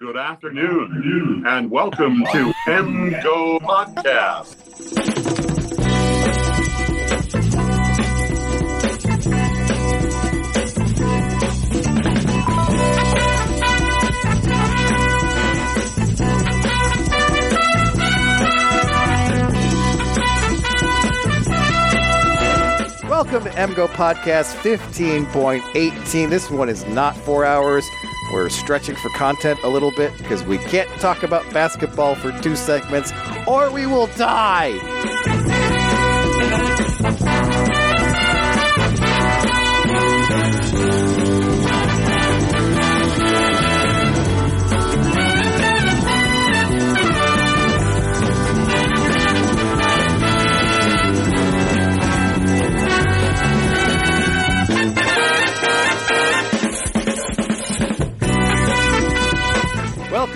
Good afternoon, and welcome to MGO Podcast. Welcome to MGO Podcast 15.18. This one is not four hours. We're stretching for content a little bit because we can't talk about basketball for two segments or we will die.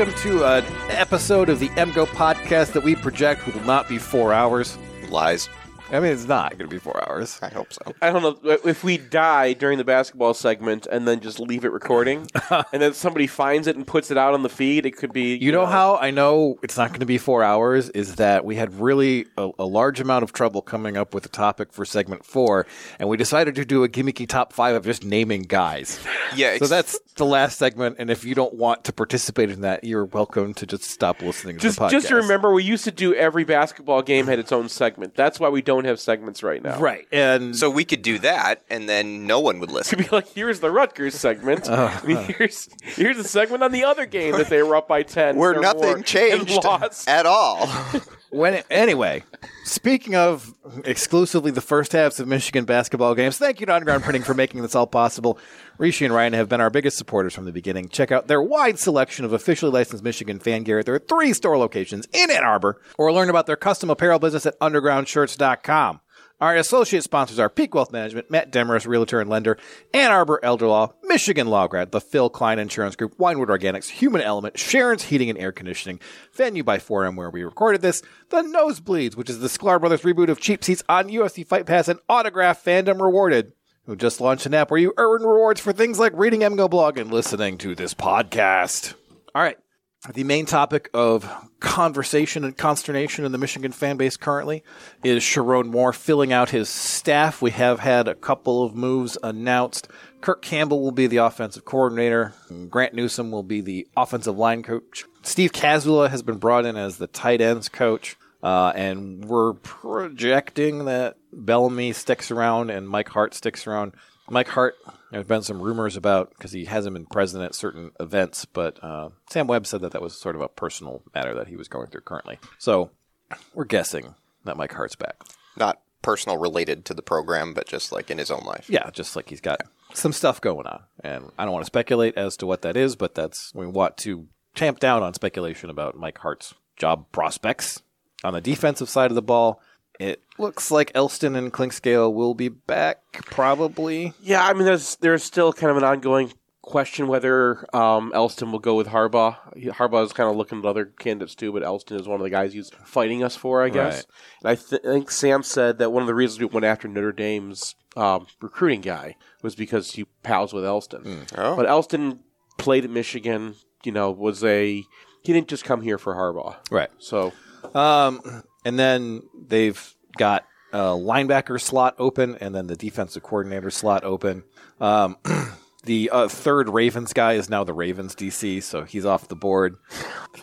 Welcome to an episode of the MGO Podcast that we project will not be four hours. Lies. I mean, it's not going to be four hours. I hope so. I don't know if we die during the basketball segment and then just leave it recording, and then somebody finds it and puts it out on the feed. It could be You know how I know it's not going to be four hours is that we had really a, a large amount of trouble coming up with a topic for segment four, and we decided to do a gimmicky top five of just naming guys. Yeah. So that's the last segment, and if you don't want to participate in that, you're welcome to just stop listening to just the podcast. just remember we used to do every basketball game had its own segment. That's why we don't have segments right now. right? And so we could do that, and then no one would listen. To listen. be like, here's the Rutgers segment. Oh. Here's here's a segment on the other game that they were up by ten. Where or more nothing and changed lost. at all. When anyway, speaking of exclusively the first halves of Michigan basketball games, thank you to Underground Printing for making this all possible. Rishi and Ryan have been our biggest supporters from the beginning. Check out their wide selection of officially licensed Michigan fan gear. There are three store locations in Ann Arbor, or learn about their custom apparel business at undergroundshirts.com. Our associate sponsors are Peak Wealth Management, Matt Demorest, Realtor and Lender, Ann Arbor Elder Law, Michigan Law Grad, the Phil Klein Insurance Group, Winewood Organics, Human Element, Sharon's Heating and Air Conditioning, Venue by 4M where we recorded this, The Nosebleeds, which is the Sklar Brothers reboot of Cheap Seats on UFC Fight Pass, and Autograph Fandom Rewarded, who just launched an app where you earn rewards for things like reading MGO blog and listening to this podcast. All right. The main topic of conversation and consternation in the Michigan fan base currently is Sherrone Moore filling out his staff. We have had a couple of moves announced. Kirk Campbell will be the offensive coordinator. Grant Newsome will be the offensive line coach. Steve Casula has been brought in as the tight ends coach. Uh, and we're projecting that Bellamy sticks around and Mike Hart sticks around. Mike Hart, there's been some rumors about because he hasn't been present at certain events, but uh, Sam Webb said that that was sort of a personal matter that he was going through currently. So we're guessing that Mike Hart's back. Not personal related to the program, but just like in his own life. Yeah, just like he's got some stuff going on. And I don't want to speculate as to what that is, but that's we want to tamp down on speculation about Mike Hart's job prospects. On the defensive side of the ball, it looks like Elston and Clinkscale will be back probably. Yeah, I mean, there's there's still kind of an ongoing question whether um, Elston will go with Harbaugh. Harbaugh is kind of looking at other candidates too, but Elston is one of the guys he's fighting us for, I guess. Right. And I th- think Sam said that one of the reasons we went after Notre Dame's um, recruiting guy was because he pals with Elston. Oh. But Elston played at Michigan. You know, was a he didn't just come here for Harbaugh. Right. So Um, and then they've got a linebacker slot open, and then the defensive coordinator slot open. Um, the uh, third Ravens guy is now the Ravens DC, so he's off the board.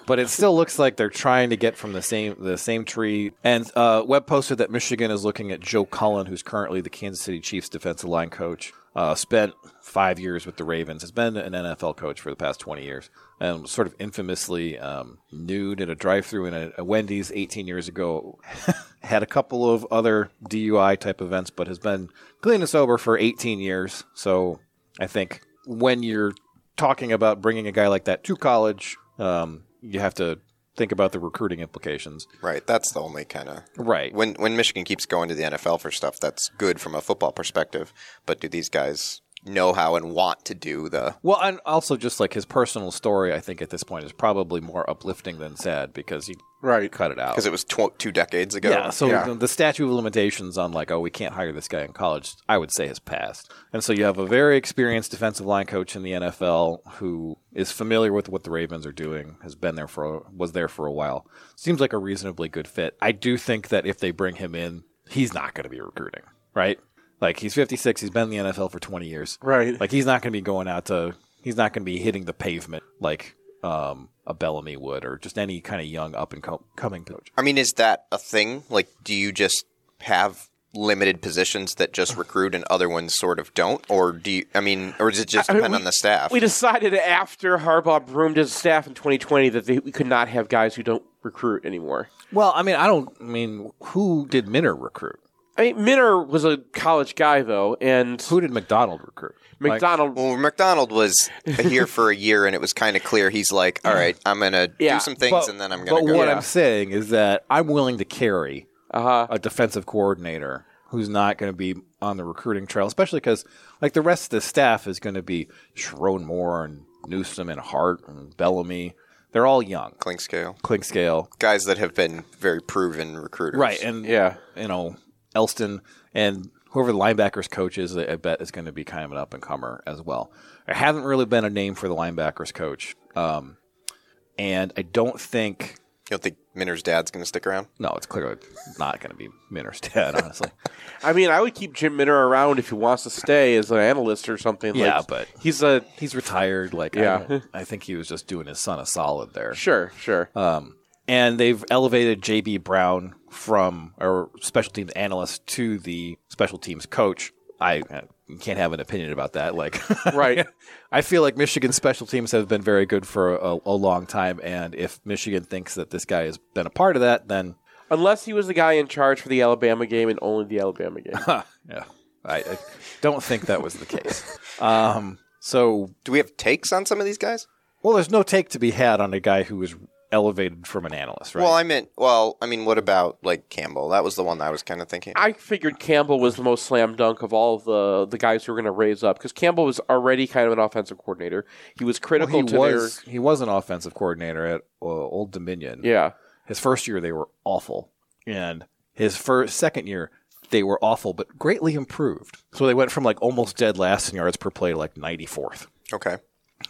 But it still looks like they're trying to get from the same the same tree. And uh, Webb posted that Michigan is looking at Joe Cullen, who's currently the Kansas City Chiefs defensive line coach. Uh, spent five years with the Ravens. Has been an NFL coach for the past twenty years, and was sort of infamously um, nude at a drive-through in a, a Wendy's 18 years ago. Had a couple of other DUI type events, but has been clean and sober for 18 years. So I think when you're talking about bringing a guy like that to college, um, you have to think about the recruiting implications. Right. That's the only kind of Right. when when Michigan keeps going to the NFL for stuff. That's good from a football perspective. But do these guys know how and want to do the. Well, and also just like his personal story, I think at this point is probably more uplifting than sad because he Right. cut it out. Because it was tw- two decades ago. Yeah, so Yeah. The, the statute of limitations on like, oh, we can't hire this guy in college, I would say has passed. And so you have a very experienced defensive line coach in the NFL who is familiar with what the Ravens are doing, has been there for a, was there for a while. Seems like a reasonably good fit. I do think that if they bring him in, he's not going to be recruiting, right? Like he's 56, he's been in the NFL for 20 years. Right. Like he's not going to be going out to he's not going to be hitting the pavement like um, a Bellamy would or just any kind of young up and co- coming coach. I mean, is that a thing? Like, do you just have limited positions that just recruit and other ones sort of don't? Or do you, I mean, or does it just I mean, depend we- on the staff? We decided after Harbaugh broomed his staff in 2020 that they, we could not have guys who don't recruit anymore. Well, I mean, I don't. I mean, who did Minter recruit? I mean, Minter was a college guy though, and Who did Macdonald recruit? Like, Macdonald. well, Macdonald was here for a year, and it was kind of clear he's like, all right, I'm going to Yeah, do some things, but, and then I'm going to go. what Yeah. I'm saying is that I'm willing to carry uh huh. a defensive coordinator who's not going to be on the recruiting trail, especially because like the rest of the staff is going to be Sherrone Moore and Newsome and Hart and Bellamy. They're all young. Clinkscale. Clink scale, Guys that have been very proven recruiters. right? And Yeah. you know Elston and whoever the linebackers coach is, I bet is going to be kind of an up and comer as well. There hasn't really been a name for the linebackers coach, um, and I don't think. You don't think Minter's dad's going to stick around? No, it's clearly not going to be Minter's dad, honestly. I mean, I would keep Jim Minter around if he wants to stay as an analyst or something. Yeah, like, but- he's a He's retired. Like, Yeah. don't- I think he was just doing his son a solid there. sure, sure. Um, and they've elevated JB Brown from or special teams analyst to the special teams coach. I uh, can't have an opinion about that. Like, Right. I feel like Michigan special teams have been very good for a, a long time, and if Michigan thinks that this guy has been a part of that, then Unless he was the guy in charge for the Alabama game and only the Alabama game. yeah, I, I don't think that was the case. Um, so, Do we have takes on some of these guys? well, there's no take to be had on a guy who was elevated from an analyst, right? Well, I meant, well, I mean, what about like Campbell? That was the one that I was kind of thinking. I figured Campbell was the most slam dunk of all of the the guys who were going to raise up because Campbell was already kind of an offensive coordinator. He was Well, critical he to was he was an offensive coordinator at uh, Old Dominion. yeah. His first year they were awful, and his first second year they were awful but greatly improved. So they went from like almost dead last in yards per play to like 94th, okay.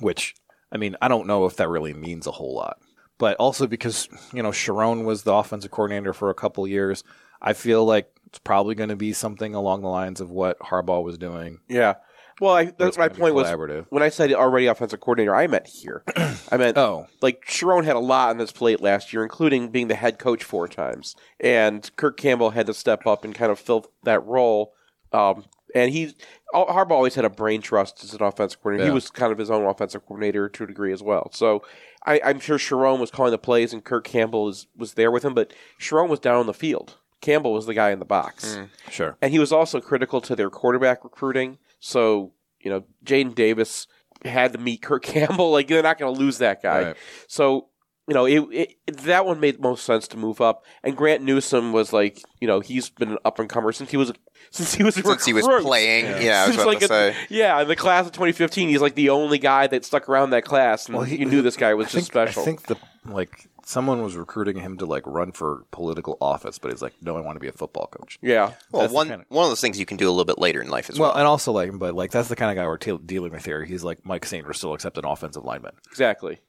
which I mean I don't know if that really means a whole lot. But also because you know Sherrone was the offensive coordinator for a couple years, I feel like it's probably going to be something along the lines of what Harbaugh was doing. Yeah. Well, I, that's my point was when I said already offensive coordinator, I meant here. I meant Oh, like Sherrone had a lot on his plate last year, including being the head coach four times, and Kirk Campbell had to step up and kind of fill that role. Um, and he Harbaugh always had a brain trust as an offensive coordinator. He was kind of his own offensive coordinator to a degree as well. So I, I'm sure Sherrone was calling the plays, and Kirk Campbell was was there with him, but Sherrone was down on the field. Campbell was the guy in the box. Hmm. sure. And he was also critical to their quarterback recruiting. So, you know, Jadyn Davis had to meet Kirk Campbell. Like, they're not going to lose that guy. Right. So, you know, it, it, that one made most sense to move up. And Grant Newsome was like, you know, he's been an up and comer since he was since he was a Since he was playing, yeah, I was about like, to a- say. yeah, in the class of 2015, he's like the only guy that stuck around that class, and Well, he- you knew this guy was I just think, special. I think the like someone was recruiting him to like run for political office, but he's like, no, I want to be a football coach. yeah, Well, That's one kinda- one of those things you can do a little bit later in life as Well, well. and also like, but like that's the kind of guy we're te- dealing with here. He's like Mike Saint, we're still accepting offensive lineman. exactly.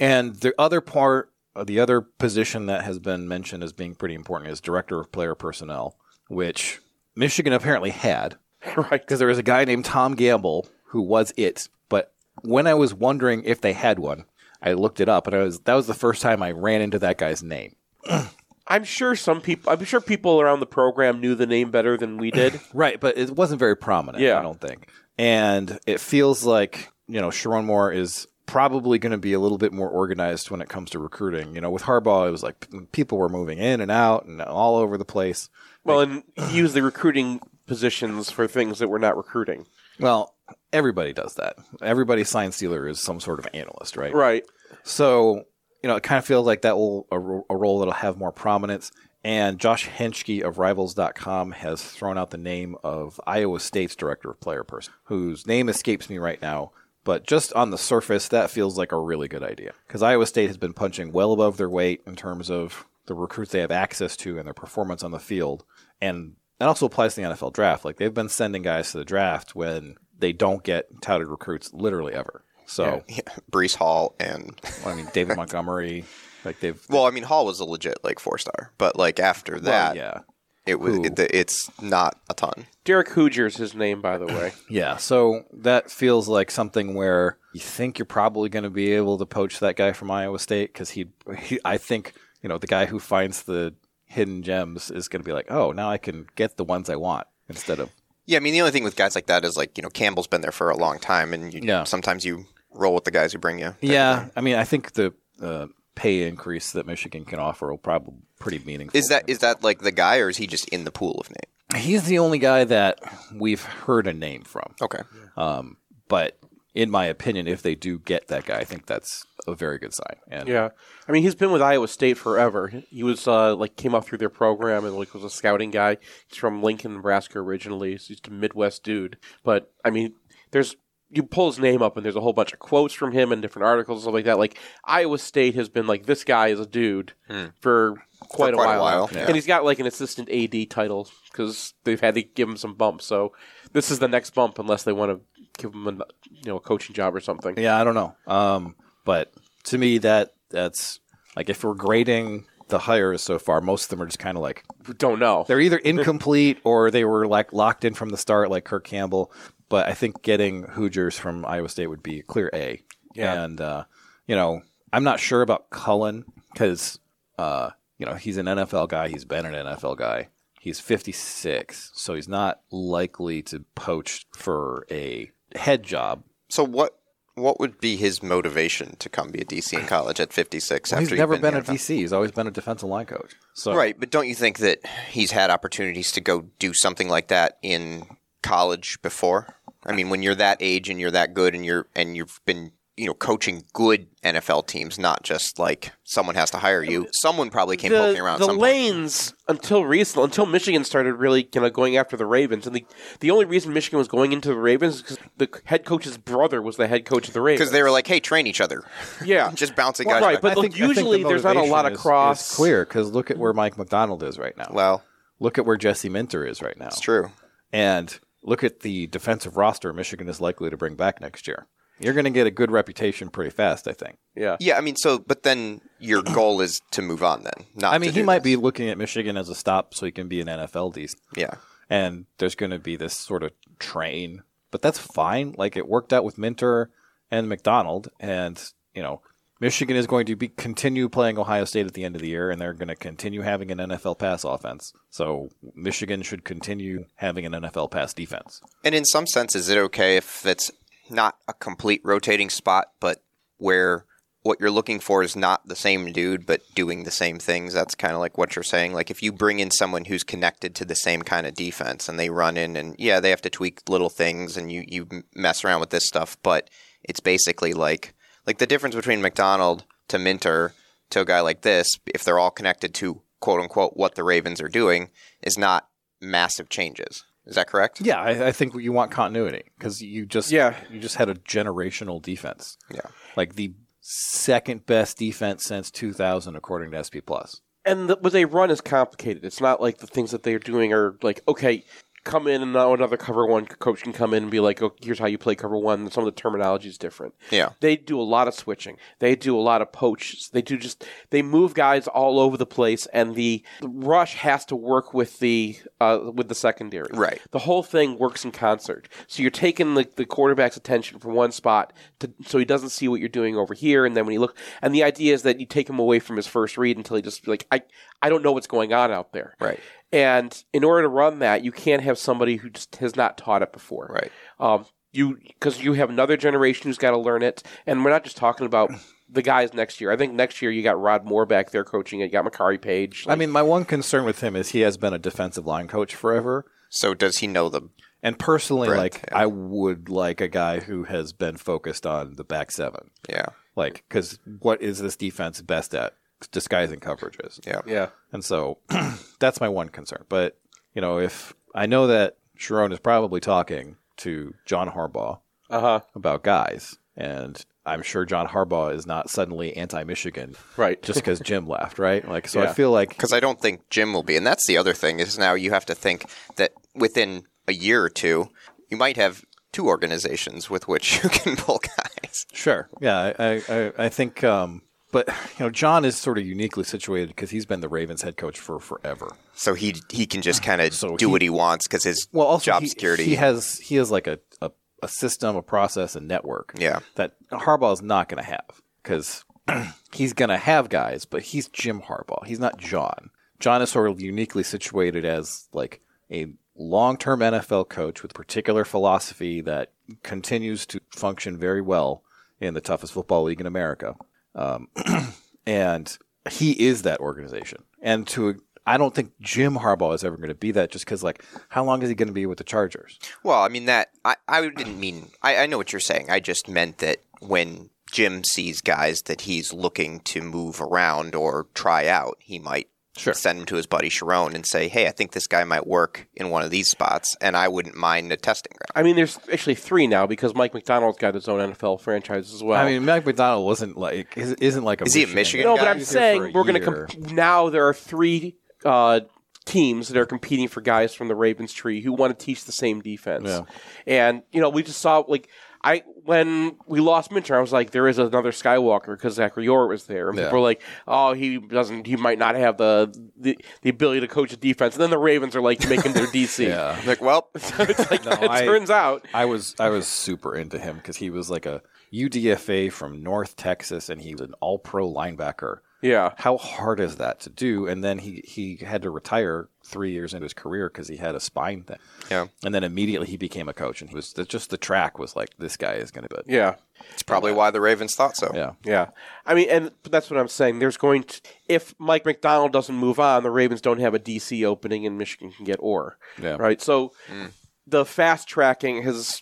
And the other part, uh, the other position that has been mentioned as being pretty important is director of player personnel, which Michigan apparently had right. because there was a guy named Tom Gamble who was it. But when I was wondering if they had one, I looked it up, and I was that was the first time I ran into that guy's name. I'm sure some people. I'm sure people around the program knew the name better than we did. Right, but it wasn't very prominent. Yeah. I don't think. And it feels like you know Sherrone Moore is probably going to be a little bit more organized when it comes to recruiting. You know, with Harbaugh, it was like people were moving in and out and all over the place. Well, and he used the recruiting positions for things that were not recruiting. Well, everybody does that. Everybody sign stealer is some sort of analyst, right? Right. So you know, it kind of feels like that will a, a role that'll have more prominence. And Josh Henschke of Rivals.com has thrown out the name of Iowa State's director of player person, whose name escapes me right now. But just on the surface, that feels like a really good idea. Because Iowa State has been punching well above their weight in terms of the recruits they have access to and their performance on the field, and that also applies to the NFL draft. Like they've been sending guys to the draft when they don't get touted recruits literally ever. So, Yeah, Breece Hall and I mean, David Montgomery, like they've well, I mean Hall was a legit like four star, but like after well, that, yeah, it was it, it's not a ton. Derek Hoodjer's his name, by the way. yeah. So that feels like something where you think you're probably going to be able to poach that guy from Iowa State because he, he, I think you know the guy who finds the hidden gems is going to be like, oh, now I can get the ones I want instead of Yeah, I mean the only thing with guys like that is like you know Campbell's been there for a long time, and you, Yeah. sometimes you roll with the guys who bring you. yeah. I mean, I think the uh, pay increase that Michigan can offer will probably pretty meaningful. Is that is that like the guy, or is he just in the pool of names? He's the only guy that we've heard a name from. Okay, Um, but in my opinion, if they do get that guy, I think that's a very good sign. And Yeah, I mean he's been with Iowa State forever. He was uh, like came up through their program and like was a scouting guy. He's from Lincoln, Nebraska originally. So he's a Midwest dude. But I mean, there's you pull his name up and there's a whole bunch of quotes from him and different articles and stuff like that. Like Iowa State has been like this guy is a dude for quite, Hmm. quite a a while, while, yeah. and he's got like an assistant AD title because they've had to give him some bumps. So this is the next bump unless they want to give him a you know a coaching job or something. Yeah, I don't know. Um, but to me, that that's like if we're grading the hires so far, most of them are just kind of like Don't know. they're either incomplete or they were like locked in from the start, like Kirk Campbell. But I think getting Hoosiers from Iowa State would be a clear A. Yeah. And uh, you know, I'm not sure about Cullen because uh, you know he's an NFL guy. He's been an NFL guy. He's 56, so he's not likely to poach for a head job so what what would be his motivation to come be a DC in college at fifty six? Well, after he's never been the a? DC. He's always been a defensive line coach. So Right, but don't you think that he's had opportunities to go do something like that in college before? I mean, when you're that age and you're that good and you're and you've been you know coaching good NFL teams, not just like someone has to hire you. Someone probably came poking around. the at some point. lanes until recent, until Michigan started really you know, going after the Ravens, and the the only reason Michigan was going into the Ravens is because the head coach's brother was the head coach of the Ravens. because they were like, "Hey, train each other." yeah, just bouncing Well, guys. right, back. but I think, usually I think the there's not a lot of cross- is clear because look at where Mike Macdonald is right now. well, look at where Jesse Minter is right now, it's true. and look at the defensive roster Michigan is likely to bring back next year. You're going to get a good reputation pretty fast, I think. yeah. Yeah, I mean, so but then your goal is to move on. Then, not. I mean, to he might this. be looking at Michigan as a stop so he can be an NFL DC. Yeah, and there's going to be this sort of train, but that's fine. Like it worked out with Minter and Macdonald, and you know, Michigan is going to be continue playing Ohio State at the end of the year, and they're going to continue having an NFL pass offense. So Michigan should continue having an NFL pass defense. and in some sense, is it okay if it's not a complete rotating spot, but where what you're looking for is not the same dude, but doing the same things? That's kind of like what you're saying. Like if you bring in someone who's connected to the same kind of defense, and they run in, and yeah, they have to tweak little things, and you you mess around with this stuff, but it's basically like like the difference between Macdonald to Minter to a guy like this, if they're all connected to quote unquote what the Ravens are doing, is not massive changes. Is that correct? Yeah, I, I think you want continuity because you just Yeah. you just had a generational defense, Yeah. like the second best defense since 2000 according to SP Plus. And the, what they run is complicated. It's not like the things that they're doing are like, okay, come in and now another cover one coach can come in and be like, oh, here's how you play cover one. Some of the terminology is different. Yeah. They do a lot of switching. They do a lot of poaches. They do just they move guys all over the place, and the rush has to work with the uh, with the secondary. Right. The whole thing works in concert. So you're taking the, the quarterback's attention from one spot to so he doesn't see what you're doing over here, and then when he look, and the idea is that you take him away from his first read until he just like I I don't know what's going on out there. Right. And in order to run that, you can't have somebody who just has not taught it before. Right. Um, you because you have another generation who's got to learn it, and we're not just talking about the guys next year. I think next year you got Rod Moore back there coaching it. You got Makari Paige. I mean, my one concern with him is he has been a defensive line coach forever. So does he know them? And personally, Brett, like yeah. I would like a guy who has been focused on the back seven. Yeah. Like, because what is this defense best at? Disguising coverages. Yeah. Yeah. And so that's my one concern. But, you know, if I know that Sherrone is probably talking to John Harbaugh Uh huh. about guys, and I'm sure John Harbaugh is not suddenly anti Michigan Right. just because Jim left, right? Like, so I feel like Because I don't think Jim will be. And that's the other thing is now you have to think that within a year or two, you might have two organizations with which you can pull guys. Sure. Yeah, I, I, I- I think, um, but you know, John is sort of uniquely situated because he's been the Ravens head coach for forever. So he he can just kind of So do he- what he wants because his Well, also job he, security. He has he has like a, a, a system, a process, a network. Yeah. That Harbaugh is not going to have because he's going to have guys, but he's Jim Harbaugh. He's not John. John is sort of uniquely situated as like a long-term NFL coach with particular philosophy that continues to function very well in the toughest football league in America. Um, and he is that organization. And to I don't think Jim Harbaugh is ever going to be that just because, like, how long is he going to be with the Chargers? Well, I mean that I, I didn't mean I, I know what you're saying. I just meant that when Jim sees guys that he's looking to move around or try out, he might Sure. send him to his buddy Sherrone and say, "Hey, I think this guy might work in one of these spots, and I wouldn't mind a testing ground." I mean, there's actually three now because Mike Macdonald's got his own NFL franchise as well. I mean, Mike Macdonald wasn't like is- isn't like a Is he a Michigan no, guy? but I'm He's saying we're going to year. comp- now. There are three uh, teams that are competing for guys from the Ravens tree who want to teach the same defense. Yeah. And you know, we just saw like I when we lost Minter, I was like, there is another Skywalker because Zachary Orr was there, and Yeah. people were like, oh, he doesn't, he might not have the the, the ability to coach a defense. And then the Ravens are like making their DC. Yeah. Like, well, So it's like No, it I- turns out. I was I was super into him because he was like a UDFA from North Texas, and he was an All Pro linebacker. Yeah. How hard is that to do? And then he he had to retire three years into his career because he had a spine thing. yeah, And then immediately he became a coach, and he was just the track was like this guy is going to be. Yeah. it's probably why the Ravens thought so. Yeah. Yeah, I mean, and that's what I'm saying. There's going to if Mike Macdonald doesn't move on, the Ravens don't have a DC opening, and Michigan can get Orr. Yeah. Right. So mm. the fast tracking has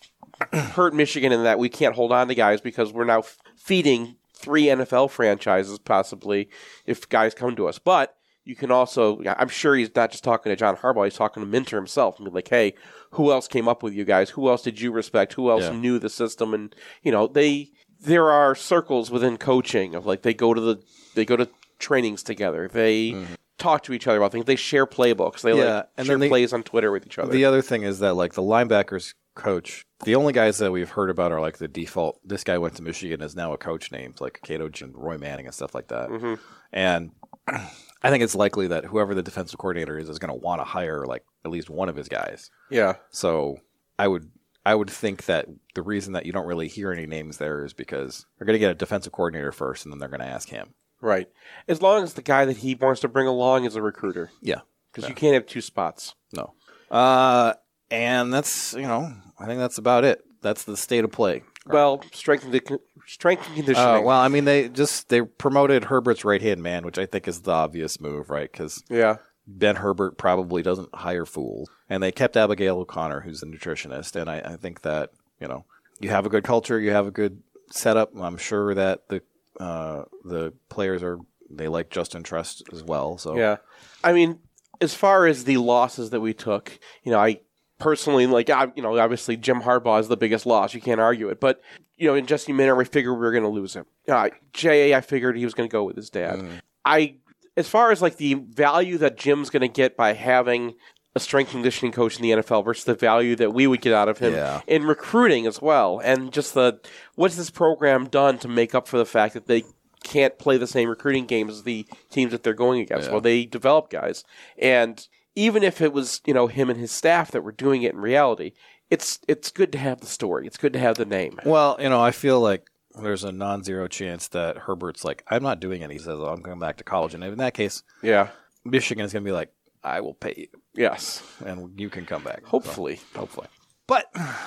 hurt Michigan in that we can't hold on to guys because we're now f- feeding three NFL franchises possibly if guys come to us. But you can also, I'm sure he's not just talking to John Harbaugh; he's talking to Minter himself and be like, "Hey, who else came up with you guys? Who else did you respect? Who else Yeah. knew the system?" And you know, they there are circles within coaching of like they go to the they go to trainings together. They talk to each other about things. They share playbooks. They Mm-hmm. Yeah, like and share they- plays on Twitter with each other. The other thing is that like the linebackers coach, the only guys that we've heard about are like the default. This guy went to Michigan is now a coach named like Cato and Roy Manning and stuff like that. Mm-hmm. And I think it's likely that whoever the defensive coordinator is is going to want to hire like at least one of his guys. yeah. So I would I would think that the reason that you don't really hear any names there is because they're going to get a defensive coordinator first, and then they're going to ask him. Right. As long as the guy that he wants to bring along is a recruiter, Yeah. because you can't have two spots. No. Uh, and that's you know I think that's about it. That's the state of play. Well, strength and, con- strength and conditioning. Uh, well, I mean, they just they promoted Herbert's right hand man, which I think is the obvious move, right? Because yeah. Ben Herbert probably doesn't hire fools, and they kept Abigail O'Connor, who's the nutritionist, and I, I think that you know you have a good culture, you have a good setup. I'm sure that the uh, the players are they like Justin Trust as well. So Yeah. I mean, as far as the losses that we took, you know, I personally like, I, you know, obviously Jim Harbaugh is the biggest loss. You can't argue it. But you know, in Jesse Minter, we figured we were going to lose him. Uh, Ja, I figured he was going to go with his dad. I, as far as like the value that Jim's going to get by having a strength conditioning coach in the NFL versus the value that we would get out of him Yeah. in recruiting as well, and just the what's this program done to make up for the fact that they can't play the same recruiting games as the teams that they're going against. Yeah. Well, they develop guys, and even if it was you know him and his staff that were doing it in reality, it's it's good to have the story. It's good to have the name. Well, you know, I feel like there's a non-zero chance that Herbert's like, I'm not doing it. He says, oh, I'm going back to college, and in that case, Yeah. Michigan is going to be like, I will pay you, Yes. and you can come back. Hopefully. So, hopefully. But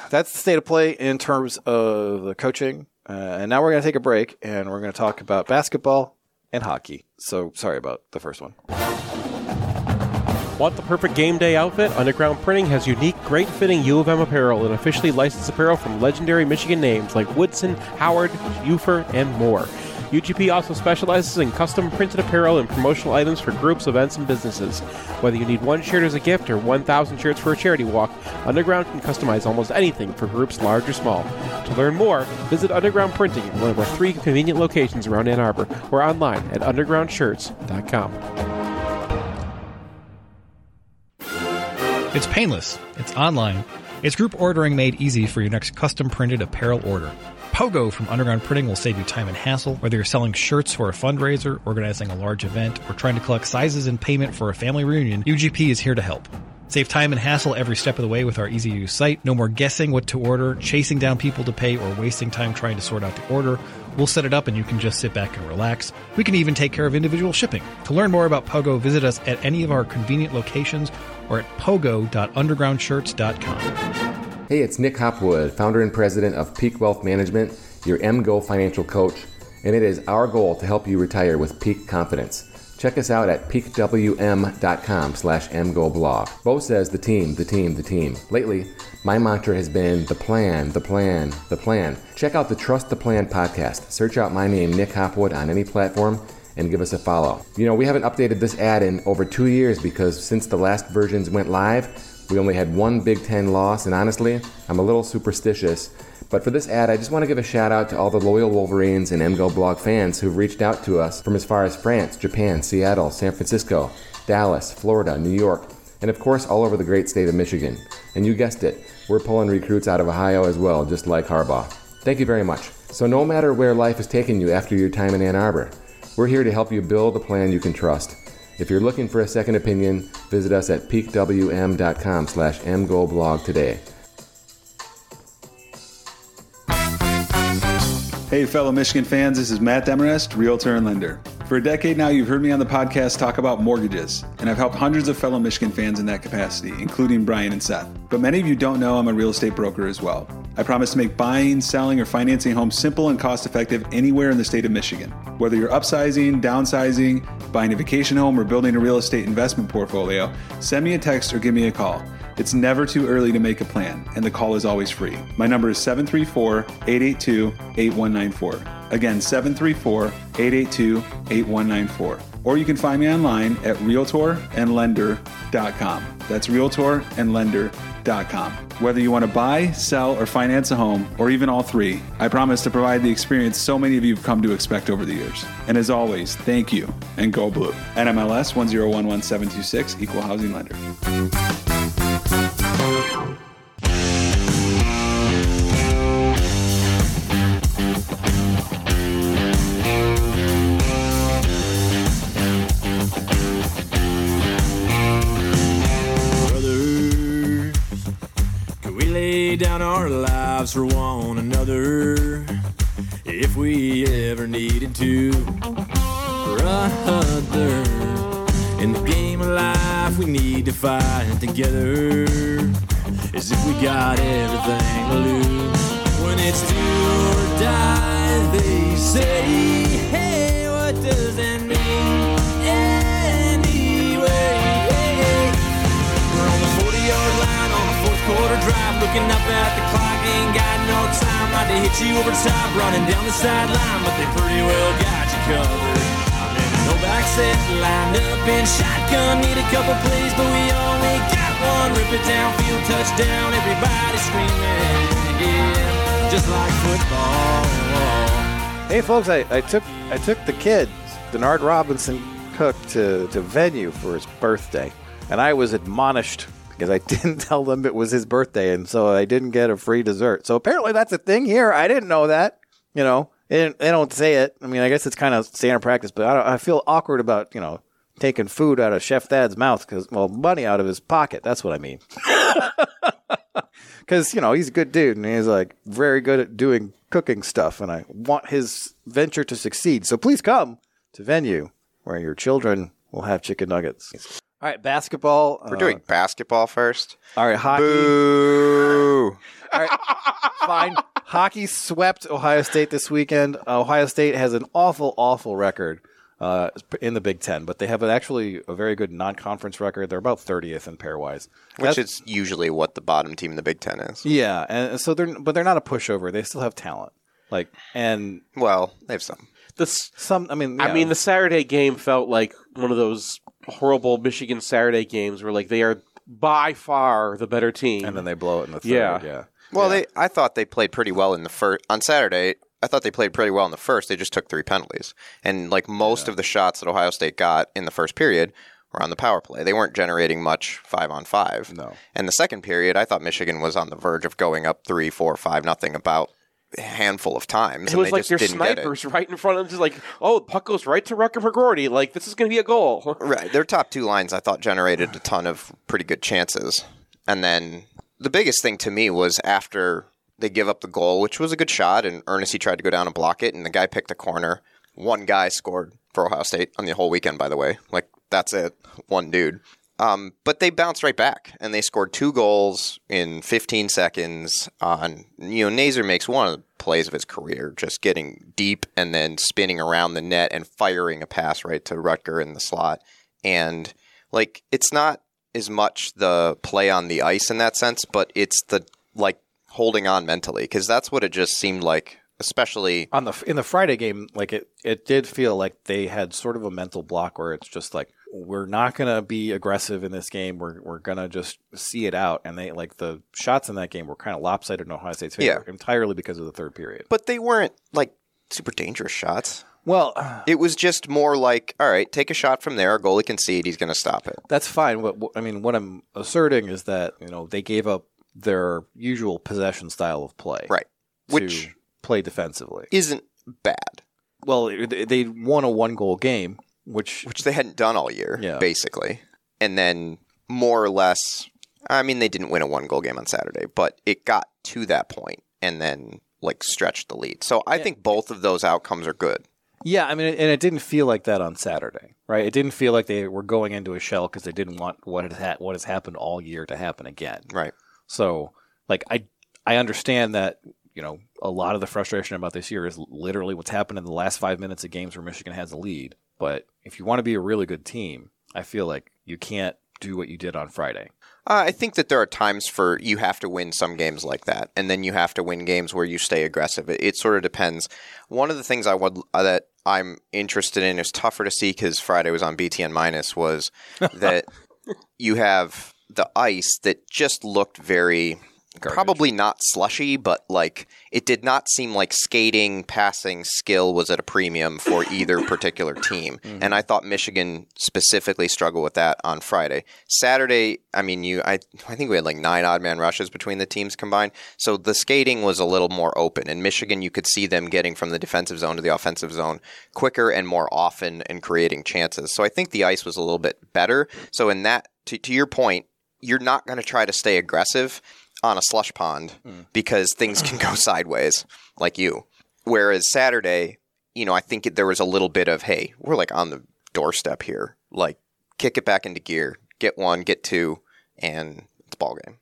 that's the state of play in terms of the coaching. Uh, and now we're going to take a break, and we're going to talk about basketball and hockey. So sorry about the first one. Want the perfect game day outfit? Underground Printing has unique, great fitting U of M apparel and officially licensed apparel from legendary Michigan names like Woodson, Howard, Ufer, and more. UGP also specializes in custom printed apparel and promotional items for groups, events, and businesses. Whether you need one shirt as a gift or 1,000 shirts for a charity walk, Underground can customize almost anything for groups large or small. To learn more, visit Underground Printing at one of our three convenient locations around Ann Arbor or online at undergroundshirts.com. It's painless, it's online, it's group ordering made easy for your next custom printed apparel order. Pogo from Underground Printing will save you time and hassle, whether you're selling shirts for a fundraiser, organizing a large event, or trying to collect sizes and payment for a family reunion, UGP is here to help. Save time and hassle every step of the way with our easy to use site. No more guessing what to order, chasing down people to pay, or wasting time trying to sort out the order. We'll set it up and you can just sit back and relax. We can even take care of individual shipping. To learn more about Pogo, visit us at any of our convenient locations or at pogo.undergroundshirts.com. Hey, it's Nick Hopwood, founder and president of Peak Wealth Management, your MGO financial coach, and it is our goal to help you retire with peak confidence. Check us out at peakwm.com slash mgoblog. Bo says the team, the team, the team. Lately, my mantra has been the plan, the plan, the plan. Check out the Trust the Plan podcast. Search out my name, Nick Hopwood, on any platform and give us a follow. You know, we haven't updated this ad in over two years because since the last versions went live, we only had one Big Ten loss, and honestly, I'm a little superstitious. But for this ad, I just want to give a shout out to all the loyal Wolverines and MGO blog fans who've reached out to us from as far as France, Japan, Seattle, San Francisco, Dallas, Florida, New York, and of course all over the great state of Michigan. And you guessed it, we're pulling recruits out of Ohio as well, just like Harbaugh. Thank you very much. So, no matter where life has taken you after your time in Ann Arbor, we're here to help you build a plan you can trust. If you're looking for a second opinion, visit us at peakwm.com slash mgoblog today. Hey, fellow Michigan fans, this is Matt Demorest, Realtor and Lender. For a decade now, you've heard me on the podcast talk about mortgages, and I've helped hundreds of fellow Michigan fans in that capacity, including Brian and Seth. But many of you don't know I'm a real estate broker as well. I promise to make buying, selling, or financing homes simple and cost effective anywhere in the state of Michigan. Whether you're upsizing, downsizing, buying a vacation home, or building a real estate investment portfolio, send me a text or give me a call. It's never too early to make a plan, and the call is always free. My number is 734 882 8194. Again, 734 882 8194. Or you can find me online at realtorandlender.com. That's realtorandlender.com. Whether you want to buy, sell, or finance a home, or even all three, I promise to provide the experience so many of you have come to expect over the years. And as always, thank you and go blue. NMLS 1011726, Equal Housing Lender. Down our lives for one another if we ever needed to? Brother, in the game life, we need to fight together as if we got everything to lose. When it's do or die, they say, hey, what does that mean? Anyway, we're on the 40 yard line on a fourth quarter drive, looking up at the clock. Ain't got no time, like to hit you over top, running down the sideline, but they pretty well got you covered. Set, lined up in shotgun, need a couple plays, but we only got one. Rip it downfield, touchdown, everybody screaming, yeah, just like football. Hey, folks, I, I took I took the kid, Denard Robinson Cook, to, to venue for his birthday, and I was admonished because I didn't tell them it was his birthday, and so I didn't get a free dessert. So apparently that's a thing here. I didn't know that. You know, they, they don't say it. I mean, I guess it's kind of standard practice, but I, don't, I feel awkward about you know taking food out of Chef Thad's mouth because well, money out of his pocket. That's what I mean. because you know he's a good dude and he's like very good at doing cooking stuff and i want his venture to succeed so please come to venue where your children will have chicken nuggets all right basketball We're uh, doing basketball first. all right hockey Boo! all right fine hockey swept ohio state this weekend ohio state has an awful awful record uh, in the Big Ten, but they have an actually a very good non-conference record. They're about 30th in pairwise, which That's- is usually what the bottom team in the Big Ten is. yeah, and so they're but they're not a pushover. They still have talent, like and Well, they have some. This, some. I mean, I mean, the Saturday game felt like one of those horrible Michigan Saturday games where like they are by far the better team. and then they blow it in the third. Yeah. Yeah, Well, they I thought they played pretty well in the first on Saturday. I thought they played pretty well in the first. They just took three penalties, and like most of the shots that Ohio State got in the first period were on the power play. They weren't generating much five on five. No. And the second period, I thought Michigan was on the verge of going up three, four, five, nothing about a handful of times. it and was they like just their didn't get it. snipers right in front of them, just like, oh, puck goes right to Rutger McGroarty. Like this is going to be a goal. Right. Their top two lines, I thought, generated a ton of pretty good chances. And then the biggest thing to me was after they give up the goal, which was a good shot, and Ernest he tried to go down and block it, and the guy picked the corner. One guy scored for Ohio State on the whole weekend, by the way. Like that's it, one dude. Um, but they bounced right back, and they scored two goals in 15 seconds. On you know, Nazar makes one of the plays of his career, just getting deep and then spinning around the net and firing a pass right to Rutger in the slot. And like, it's not as much the play on the ice in that sense, but it's the like holding on mentally because that's what it just seemed like, especially on the in the Friday game, like it, it did feel like they had sort of a mental block where it's just like we're not gonna be aggressive in this game. We're we're gonna just see it out, and they like the shots in that game were kind of lopsided in Ohio State's favor entirely because of the third period. but they weren't like super dangerous shots. Well, It was just more like, all right, take a shot from there. Our goalie can see it. He's going to stop it. that's fine. What, what- I mean, what I'm asserting is that you know they gave up their usual possession style of play, Right. Which play defensively. isn't bad, Well, they won a one goal game, which which they hadn't done all year, Yeah. basically. And then more or less, I mean, they didn't win a one goal game on Saturday, but it got to that point and then like stretched the lead. So I think both of those outcomes are good. Yeah, I mean, and it didn't feel like that on Saturday, right? It didn't feel like they were going into a shell because they didn't want what had ha- what has happened all year to happen again. Right. So, like, I I understand that you know a lot of the frustration about this year is literally what's happened in the last five minutes of games where Michigan has a lead. But if you want to be a really good team, I feel like you can't do what you did on Friday. Uh, I think that there are times for you have to win some games like that, and then you have to win games where you stay aggressive. It, it sort of depends. One of the things I would uh, that I'm interested in is tougher to see because Friday was on BTN minus was that you have the ice that just looked very probably not slushy, but like it did not seem like skating, passing skill was at a premium for either particular team. Mm-hmm. And I thought Michigan specifically struggled with that on Friday. Saturday, I mean, you, I, I think we had like nine odd man rushes between the teams combined. So the skating was a little more open. And Michigan, you could see them getting from the defensive zone to the offensive zone quicker and more often and creating chances. So I think the ice was a little bit better. So in that, to, to your point, you're not going to try to stay aggressive on a slush pond hmm. because things can go sideways like you. Whereas Saturday, you know, I think it, there was a little bit of, hey, we're like on the doorstep here. Like, kick it back into gear, get one, get two, and it's ball game.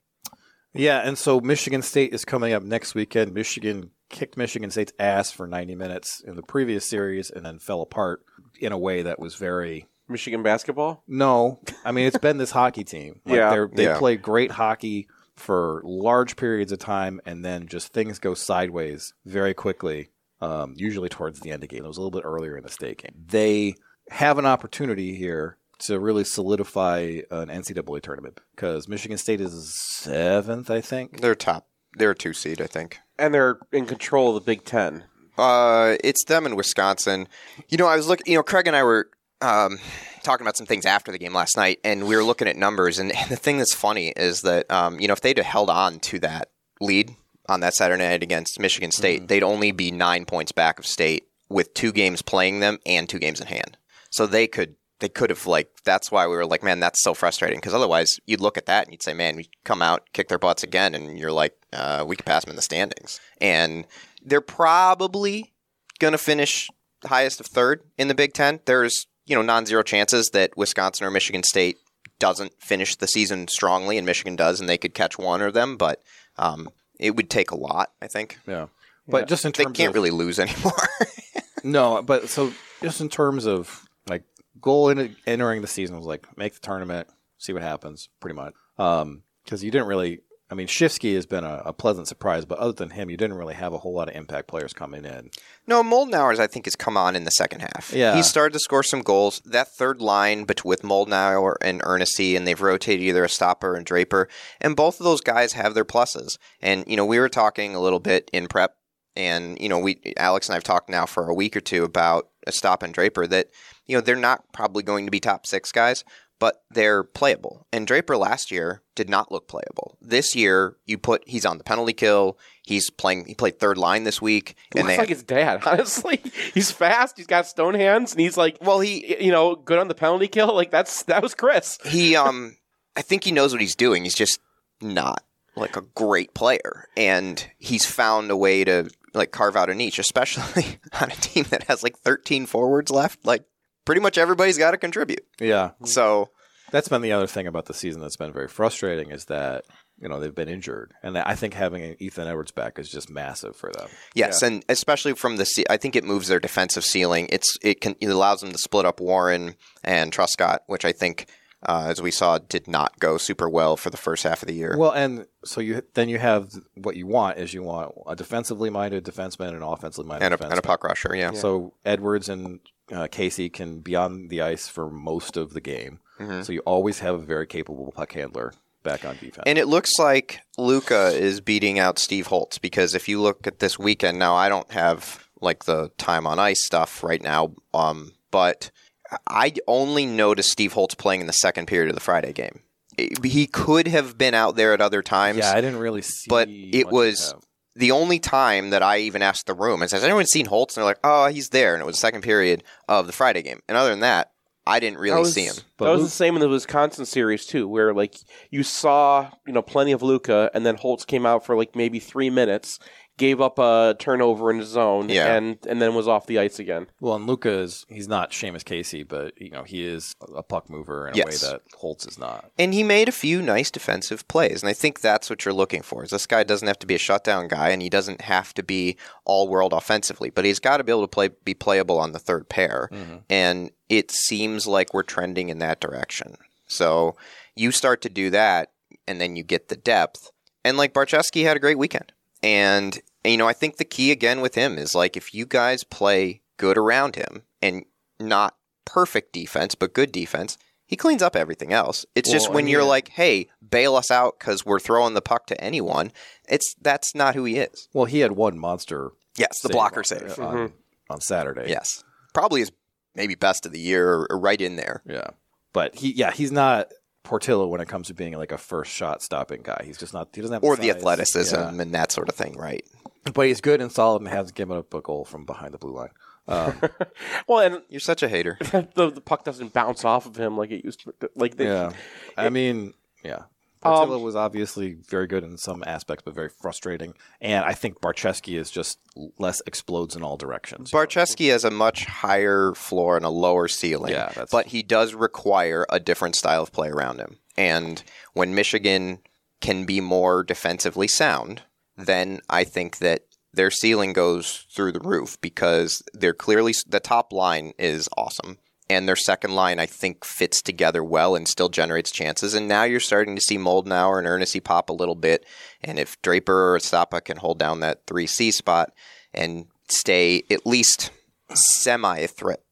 Yeah, and so Michigan State is coming up next weekend. Michigan kicked Michigan State's ass for 90 minutes in the previous series and then fell apart in a way that was very Michigan basketball. No, I mean it's been this hockey team. Like, Yeah. they're, they Yeah. play great hockey for large periods of time, and then just things go sideways very quickly. Um, usually towards the end of the game. It was a little bit earlier in the state game. They have an opportunity here to really solidify an NCAA tournament because Michigan State is seventh, I think. They're top. They're a two seed, I think. And they're in control of the Big Ten. Uh, it's them in Wisconsin. You know, I was looking. You know, Craig and I were um, talking about some things after the game last night, and we were looking at numbers. And, the thing that's funny is that um, you know, if they'd have held on to that lead on that Saturday night against Michigan State, they'd only be nine points back of State with two games playing them and two games in hand. So they could. They could have like. That's why we were like, man, that's so frustrating. Because otherwise, you'd look at that and you'd say, man, we come out, kick their butts again, and you're like, uh, we could pass them in the standings. And they're probably going to finish highest of third in the Big Ten. There's you know non-zero chances that Wisconsin or Michigan State doesn't finish the season strongly, and Michigan does, and they could catch one of them. But um, it would take a lot, I think. Yeah, but just in terms They can't of really lose anymore. no, but so just in terms of like goal in, entering the season was like make the tournament, see what happens, pretty much. Because you didn't really. I mean, Schifsky has been a, a pleasant surprise, but other than him, you didn't really have a whole lot of impact players coming in. No, Moldenhauer's I think has come on in the second half. Yeah. he started to score some goals. That third line, but with Moldenauer and Ernest, and they've rotated either a stopper and Draper, and both of those guys have their pluses. And you know, we were talking a little bit in prep, and you know, we Alex and I've talked now for a week or two about a stop and Draper that you know they're not probably going to be top six guys. But they're playable. And Draper last year did not look playable. This year, you put he's on the penalty kill. He's playing. He played third line this week, and Looks like his dad, honestly. He's fast. He's got stone hands, and he's like, Well, he- you know, good on the penalty kill. Like that's that was Chris. he um I think he knows what he's doing. He's just not like a great player. And he's found a way to like carve out a niche, especially on a team that has like 13 forwards left. Like pretty much everybody's got to contribute. Yeah, So that's been the other thing about the season that's been very frustrating is that you know they've been injured, and I think having Ethan Edwards back is just massive for them. yes, and especially from the ce- I think it moves their defensive ceiling. It's it can it allows them to split up Warren and Truscott, which I think uh, as we saw did not go super well for the first half of the year. Well, and so you then you have what you want is you want a defensively minded defenseman and an offensively minded and a, defenseman. and a puck rusher, yeah. So Edwards and uh, Casey can be on the ice for most of the game. Mm-hmm. So you always have a very capable puck handler back on defense. And it looks like Luca is beating out Steve Holtz because if you look at this weekend now, I don't have like the time on ice stuff right now, um, but I only noticed Steve Holtz playing in the second period of the Friday game. It- he could have been out there at other times. yeah, I didn't really see. but it was. The only time that I even asked the room is has anyone seen Holtz? And they're like, oh, he's there, and it was the second period of the Friday game. And other than that, I didn't really was, see him. But that was the same in the Wisconsin series too, where like you saw you know plenty of Luca, and then Holtz came out for like maybe three minutes, gave up a turnover in his zone, Yeah. and and then was off the ice again. Well, and Luca is he's not Seamus Casey, but you know he is a puck mover in a Yes. way that Holtz is not. And he made a few nice defensive plays, and I think that's what you're looking for. Is this guy doesn't have to be a shutdown guy, and he doesn't have to be all world offensively, but he's got to be able to play be playable on the third pair. Mm-hmm. And it seems like we're trending in that direction. So you start to do that, and then you get the depth. And like Barczewski had a great weekend, and you know I think the key again with him is like if you guys play good around him and not perfect defense, but good defense. He cleans up everything else. It's just when and you're like, "Hey, bail us out because we're throwing the puck to anyone." It's that's not who he is. Well, he had one monster. Yes, the save blocker on- save. Uh, mm-hmm. on, on Saturday. Yes, probably is maybe best of the year or, or right in there. Yeah. But he, yeah, he's not Portillo when it comes to being like a first shot stopping guy. He's just not. He doesn't have Or the size. athleticism Yeah. and that sort of thing, right? But he's good and solid and hasn't given up a goal from behind the blue line. Um, Well, and You're such a hater. the, the puck doesn't bounce off of him like it used to. Like they, yeah. I mean, yeah. Portillo was obviously very good in some aspects, but very frustrating. And I think Barczewski is just less explodes in all directions. Barczewski has a much higher floor and a lower ceiling, Yeah, that's- but he does require a different style of play around him. And when Michigan can be more defensively sound, then I think that their ceiling goes through the roof because they're clearly the top line is awesome. And their second line, I think, fits together well and still generates chances. And now you're starting to see Moldenhauer and Eernisse pop a little bit. And if Draper or Stapa can hold down that 3C spot and stay at least semi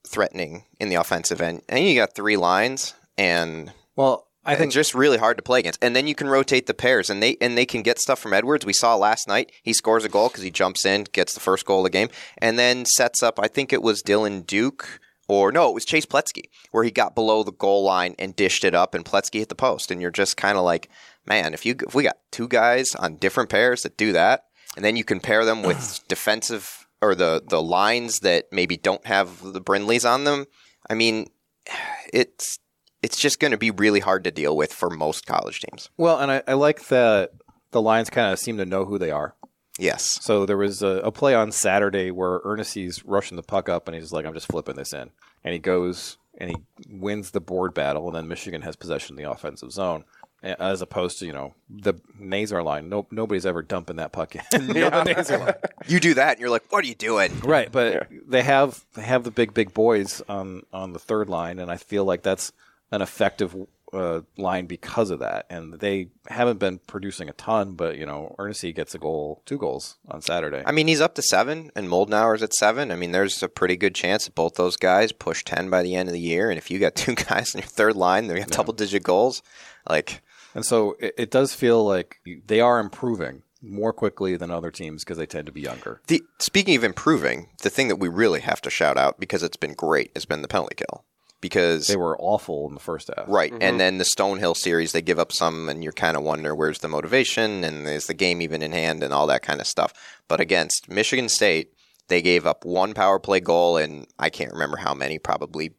threatening in the offensive end, and you got three lines, and well, I think it's just really hard to play against. And then you can rotate the pairs, and they and they can get stuff from Edwards. We saw last night he scores a goal because he jumps in, gets the first goal of the game, and then sets up. I think it was Dylan Duke. Or no, it was Chase Pletzke, where he got below the goal line and dished it up, and Pletzke hit the post. And you're just kind of like, man, if you if we got two guys on different pairs that do that, and then you can pair them with defensive or the the lines that maybe don't have the Brindleys on them. I mean, it's it's just going to be really hard to deal with for most college teams. well, and I, I like that the Lions kind of seem to know who they are. Yes. So there was a, a play on Saturday where Eernisse's rushing the puck up and he's like, I'm just flipping this in. And he goes and he wins the board battle, and then Michigan has possession of the offensive zone. as opposed to you know the Nazar line. No, nobody's ever dumping that puck in. You the Nazar line. You do that, and you're like, "What are you doing?" Right, but they have they have the big big boys on on the third line, and I feel like that's an effective uh, line because of that. And they haven't been producing a ton, but you know, Eernisse gets a goal, two goals on Saturday. I mean, he's up to seven, and Moldenhauer's at seven. I mean, there's a pretty good chance that both those guys push ten by the end of the year. And if you got two guys in your third line, they got double digit goals. Like, And so it, it does feel like they are improving more quickly than other teams because they tend to be younger. the speaking of improving, the thing that we really have to shout out because it's been great has been the penalty kill. Because They were awful in the first half. Right. And then the Stonehill series, they give up some, and you kind of wonder where's the motivation and is the game even in hand and all that kind of stuff. But against Michigan State, they gave up one power play goal and I can't remember how many, probably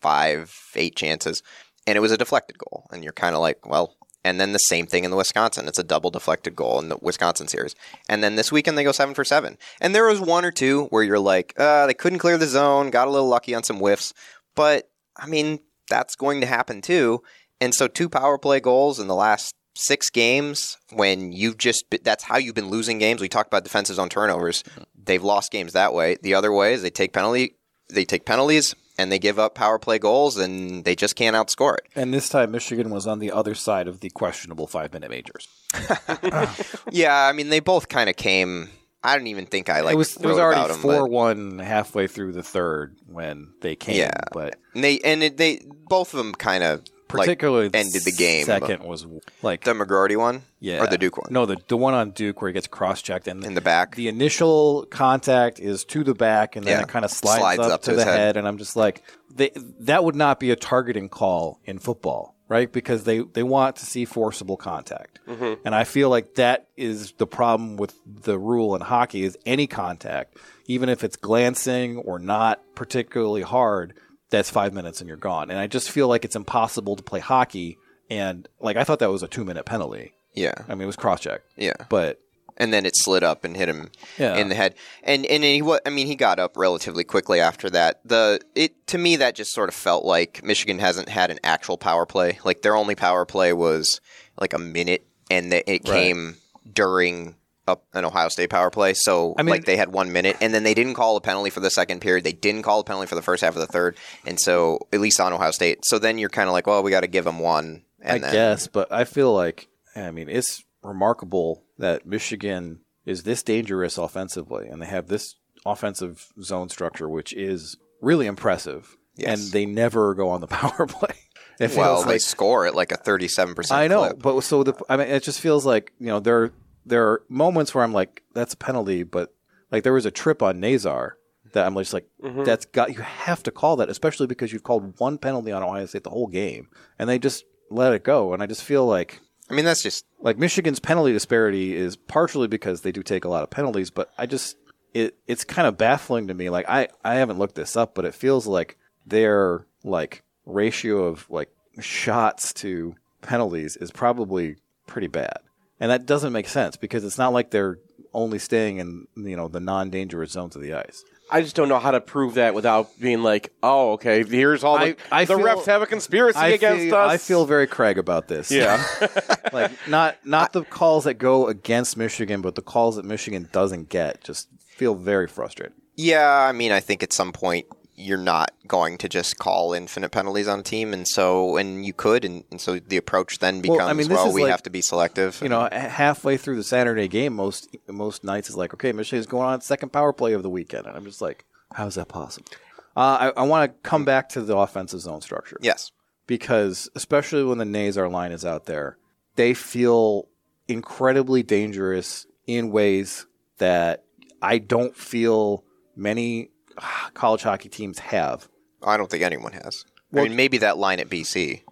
five, eight chances. And it was a deflected goal. And you're kind of like, well, and then the same thing in the Wisconsin. It's a double deflected goal in the Wisconsin series. And then this weekend they go seven for seven. And there was one or two where you're like, uh, they couldn't clear the zone, got a little lucky on some whiffs. But I mean, that's going to happen too. And so two power play goals in the last six games when you've just that's how you've been losing games. We talked about defenses on turnovers. They've lost games that way. The other way is they take penalty they take penalties and they give up power play goals and they just can't outscore it. And this time, Michigan was on the other side of the questionable five minute majors. Yeah, I mean they both kind of came I don't even think I like it was it was already about 'em, but- four one halfway through the third when they came. Yeah. but and they and it, they both of them kind of particularly like, ended the game. Second was like the McGroarty one, yeah, or the Duke one No, the the one on Duke where he gets cross checked and in the back. the initial contact is to the back and then Yeah. it kind of slides, Slides up, up to, to the head. head. and I'm just like they, that would not be a targeting call in football right? Because they they want to see forcible contact. Mm-hmm. And I feel like that is the problem with the rule in hockey is any contact even if it's glancing or not particularly hard that's 5 minutes and you're gone. And I just feel like it's impossible to play hockey and like I thought that was a 2 minute penalty. Yeah, I mean it was cross check yeah. but and then it slid up and hit him Yeah. in the head. And and he I mean, he got up relatively quickly after that. The it to me that just sort of felt like Michigan hasn't had an actual power play. Like their only power play was like a minute, and the, it came during a, an Ohio State power play. So I mean- like they had one minute, and then they didn't call a penalty for the second period. They didn't call a penalty for the first half of the third, and so at least on Ohio State. So then you're kind of like, well, we got to give them one. And I then, guess, but I feel like I mean it's remarkable that Michigan is this dangerous offensively, and they have this offensive zone structure, which is really impressive. Yes. And they never go on the power play. It feels Well, they like score at like a 37 percent. I know, clip. but so the I mean, it just feels like you know there there are moments where I'm like that's a penalty, but like there was a trip on Nazar that I'm just like mm-hmm. that's got you have to call that, especially because you've called one penalty on Ohio State the whole game, and they just let it go, and I just feel like I mean, that's just like Michigan's penalty disparity is partially because they do take a lot of penalties, but I just it it's kind of baffling to me. Like I I haven't looked this up, but it feels like their like ratio of like shots to penalties is probably pretty bad. And that doesn't make sense because it's not like they're only staying in you know the non-dangerous zones of the ice. I just don't know how to prove that without being like, oh, okay, here's all the, I- I the feel- refs have a conspiracy I against feel, us. I feel very Craig about this. yeah. like not not the calls that go against Michigan, but the calls that Michigan doesn't get. Just feel very frustrated. Yeah, I mean, I think at some point you're not going to just call infinite penalties on a team, and so and you could, and, and so the approach then Well, becomes I mean, well, we like- have to be selective. You know, halfway through the Saturday game, most most nights is like, okay, Michigan's going on second power play of the weekend, and I'm just like, how is that possible? Uh, I, I want to come back to the offensive zone structure. yes, because especially when the Nazar line is out there, they feel incredibly dangerous in ways that I don't feel many college hockey teams have. I don't think anyone has. Well- I mean, maybe that line at BC.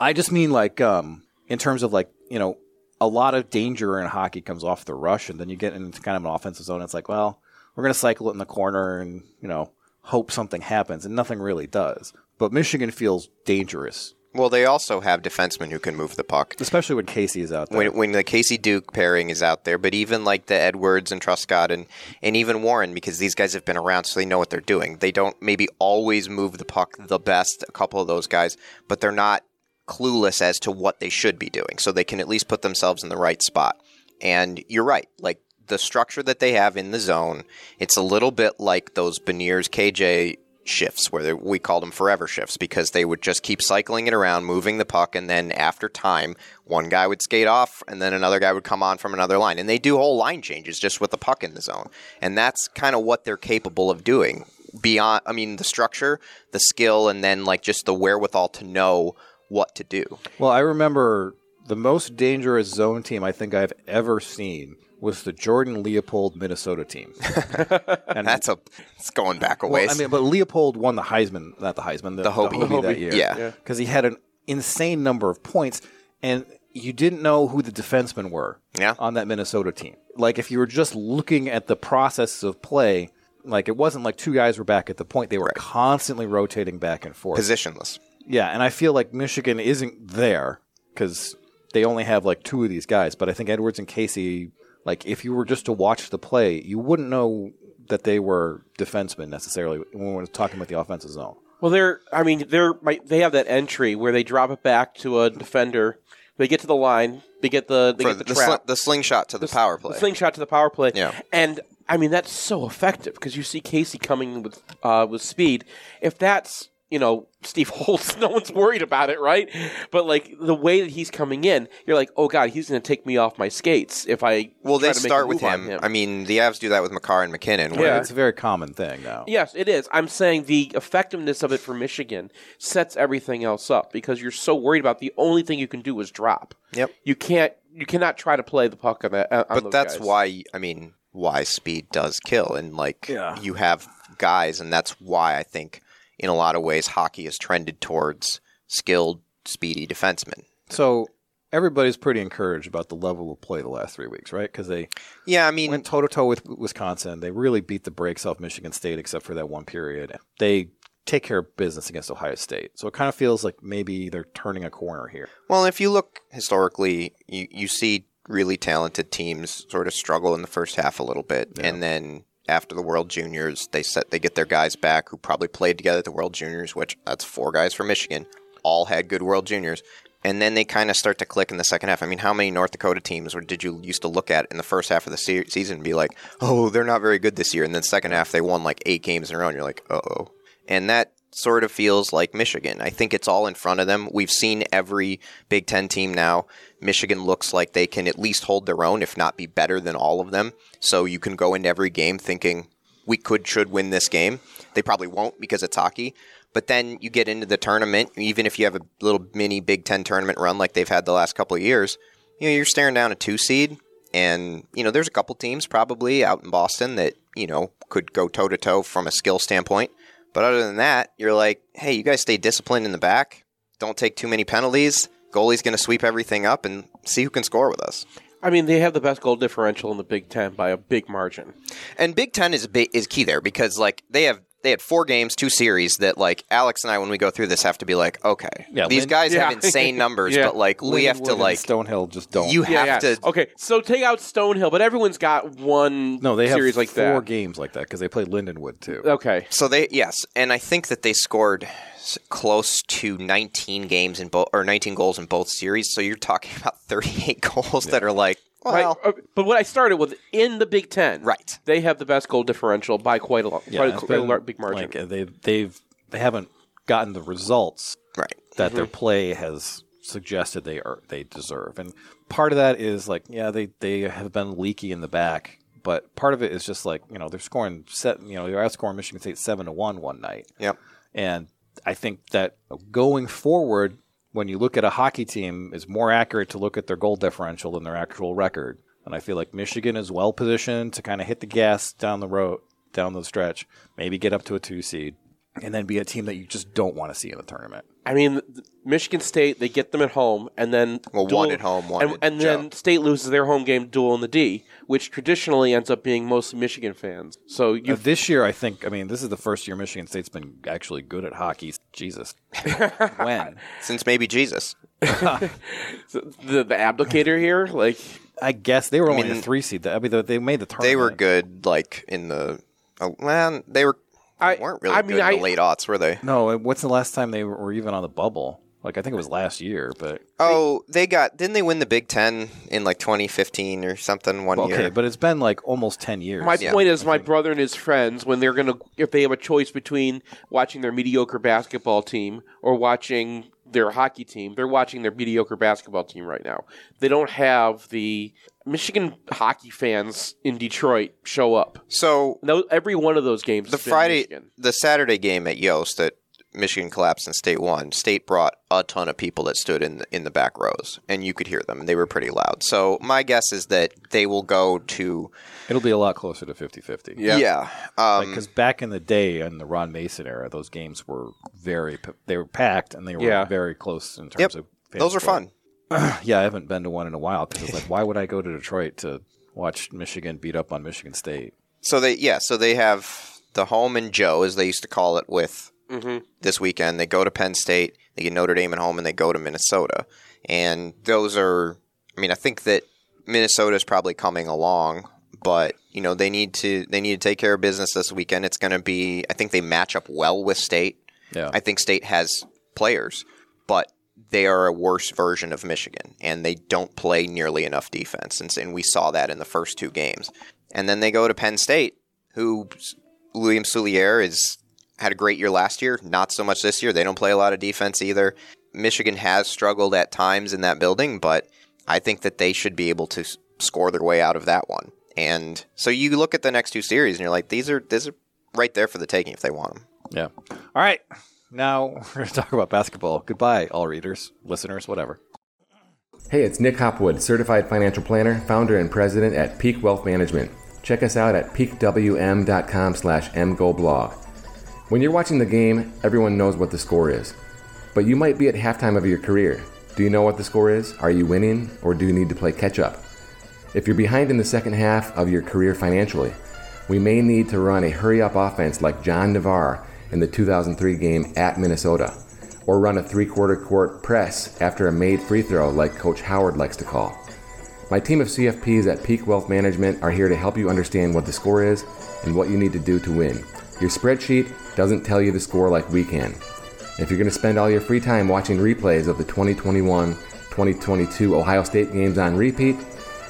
I just mean like um, in terms of like you know a lot of danger in hockey comes off the rush, and then you get into kind of an offensive zone. It's like, well, we're going to cycle it in the corner and you know hope something happens, and nothing really does. But Michigan feels dangerous, Well, they also have defensemen who can move the puck. especially when Casey is out there. When, when the Casey Duke pairing is out there, but even like the Edwards and Truscott and, and even Warren, because these guys have been around, so they know what they're doing. They don't maybe always move the puck the best, a couple of those guys, but they're not clueless as to what they should be doing, so they can at least put themselves in the right spot. And you're right, like the structure that they have in the zone, it's a little bit like those Beniers KJ shifts where they- we called them forever shifts because they would just keep cycling it around, moving the puck, and then after time, one guy would skate off and then another guy would come on from another line. And they do whole line changes just with the puck in the zone. And that's kind of what they're capable of doing. Beyond, I mean, the structure, the skill, and then like just the wherewithal to know what to do. Well, I remember the most dangerous zone team I think I've ever seen was the Jordan Leopold Minnesota team. and That's a, it's going back a well, ways. I mean, but Leopold won the Heisman, not the Heisman, the, The Hobey. that year. Yeah. because he had an insane number of points, and you didn't know who the defensemen were Yeah. on that Minnesota team. Like if you were just looking at the process of play, like it wasn't like two guys were back at the point; they were constantly rotating back and forth. Positionless. Yeah, and I feel like Michigan isn't there because they only have like two of these guys. But I think Edwards and Casey, like if you were just to watch the play, you wouldn't know that they were defensemen necessarily when we're talking about the offensive zone. Well, they're. I mean, they're they have that entry where they drop it back to a defender. They get to the line. They get the. They For get the, the, trap. sli- the slingshot to the, power play. The slingshot to the power play. Yeah. And I mean that's so effective because you see Casey coming with uh, with speed. If that's you know Steve Holtz, no one's worried about it, right? But like the way that he's coming in, you're like, oh god, he's going to take me off my skates if I. well, try they to make start with move on him. I mean, the Avs do that with Makar and MacKinnon. Yeah. Where It's a very common thing now. Yes, it is. I'm saying the effectiveness of it for Michigan sets everything else up because you're so worried about the only thing you can do is drop. Yep. You can't. You cannot try to play the puck on that. On but those that's guys. why I mean why speed does kill and like Yeah. you have guys and that's why I think in a lot of ways hockey has trended towards skilled speedy defensemen. So everybody's pretty encouraged about the level of play the last three weeks, right? Because they Yeah, I mean went toe to toe with Wisconsin. They really beat the brakes off Michigan State, except for that one period. They take care of business against Ohio State. So it kind of feels like maybe they're turning a corner here. well if you look historically you, you see really talented teams sort of struggle in the first half a little bit and then after the World Juniors they set they get their guys back who probably played together at the World Juniors, which that's four guys from Michigan, all had good World Juniors. And then they kind of start to click in the second half. I mean, how many North Dakota teams or did you used to look at in the first half of the se- season and be like, "Oh, they're not very good this year," and then second half they won like eight games in a row, and you're like, "Uh oh." And that sort of feels like Michigan. I think it's all in front of them. We've seen every Big Ten team now. Michigan looks like they can at least hold their own, if not be better than all of them. So you can go into every game thinking we could should win this game. They probably won't because it's hockey. But then you get into the tournament, even if you have a little mini Big Ten tournament run like they've had the last couple of years, you know, you're staring down a two seed. And, you know, there's a couple teams probably out in Boston that, you know, could go toe to toe from a skill standpoint. But other than that, you're like, hey, you guys stay disciplined in the back. Don't take too many penalties. Goalie's going to sweep everything up and see who can score with us. I mean, they have the best goal differential in the Big Ten by a big margin. And Big Ten is big, is key there because like they have they had four games, two series that like Alex and I when we go through this have to be like, okay, Yeah, these Lin- guys Yeah. have insane numbers, Yeah. but like we have to like Stonehill just don't. you have to Okay, so take out Stonehill, but everyone's got one no, they have like four that. games like that because they played Lindenwood too. Okay. So they yes, and I think that they scored close to 19 games in both or 19 goals in both series. So you're talking about 38 goals that are like, Right, well, uh, but what I started with in the Big Ten, Right. They have the best goal differential by quite a lot, quite, a, quite a been, lar- big margin. Like uh, they they've they haven't gotten the results right. that their play has suggested they are they deserve. And part of that is like, yeah, they they have been leaky in the back, but part of it is just like you know they're scoring set, you know they're outscoring Michigan State seven to one one night, Yep. and I think that going forward, when you look at a hockey team, it's more accurate to look at their goal differential than their actual record. And I feel like Michigan is well positioned to kind of hit the gas down the road, down the stretch, maybe get up to a two seed, and then be a team that you just don't want to see in the tournament. I mean, Michigan State they get them at home, and then Well, duel- one at home, one and, and then State loses their home game duel in the D, which traditionally ends up being mostly Michigan fans. So you Uh, this year, I think, I mean, this is the first year Michigan State's been actually good at hockey. Jesus. when? Since maybe Jesus. the, the abdicator here, like I guess they were only mean, a three seed. I mean, they- they made the tournament. They were good, like in the. Oh, man, they were. I- weren't really I good mean, in I- the late aughts, were they? No, what's the last time they were even on the bubble? Like I think it was last year, but Oh, they got didn't they win the Big Ten in like 2015 or something one okay, year? Okay, but it's been like almost ten years. My Yeah. point is, my brother and his friends, when they're gonna, if they have a choice between watching their mediocre basketball team or watching their hockey team, they're watching their mediocre basketball team right now. They don't have the Michigan hockey fans in Detroit show up. So No, every one of those games. the has been Friday, Michigan. the Saturday game at Yost that Michigan collapsed and State won. State brought a ton of people that stood in the, in the back rows, and you could hear them. They were pretty loud. So my guess is that they will go to It'll be a lot closer to 50-50. yeah. um, because back in the day in the Ron Mason era, those games were very p- they were packed and they were Yeah. very close in terms Yep. of. fan those are support. fun. Yeah, I haven't been to one in a while because it's like, why would I go to Detroit to watch Michigan beat up on Michigan State? So they yeah, so they have the home and Joe, as they used to call it, with Mm-hmm. this weekend. They go to Penn State, they get Notre Dame at home, and they go to Minnesota. And those are, I mean, I think that Minnesota is probably coming along, but you know they need to they need to take care of business this weekend. It's going to be, I think they match up well with State. Yeah, I think State has players, but they are a worse version of Michigan, and they don't play nearly enough defense. And, and we saw that in the first two games. And then they go to Penn State, who William Souliere is had a great year last year, not so much this year. They don't play a lot of defense either. Michigan has struggled at times in that building, but I think that they should be able to score their way out of that one. And so you look at the next two series, and you're like, these are these are right there for the taking if they want them. yeah. All right, now we're going to talk about basketball. Goodbye, all readers, listeners, whatever. Hey, it's Nick Hopwood, certified financial planner, founder and president at Peak Wealth Management. Check us out at peakwm.com slash mgoblog. When you're watching the game, everyone knows what the score is. But you might be at halftime of your career. Do you know what the score is? Are you winning or do you need to play catch up? If you're behind in the second half of your career financially, we may need to run a hurry up offense like John Navarre in the 2003 game at Minnesota, or run a three quarter court press after a made free throw like Coach Howard likes to call. My team of CFPs at Peak Wealth Management are here to help you understand what the score is and what you need to do to win. Your spreadsheet doesn't tell you the score like we can. If you're going to spend all your free time watching replays of the 2021 2022 Ohio State games on repeat,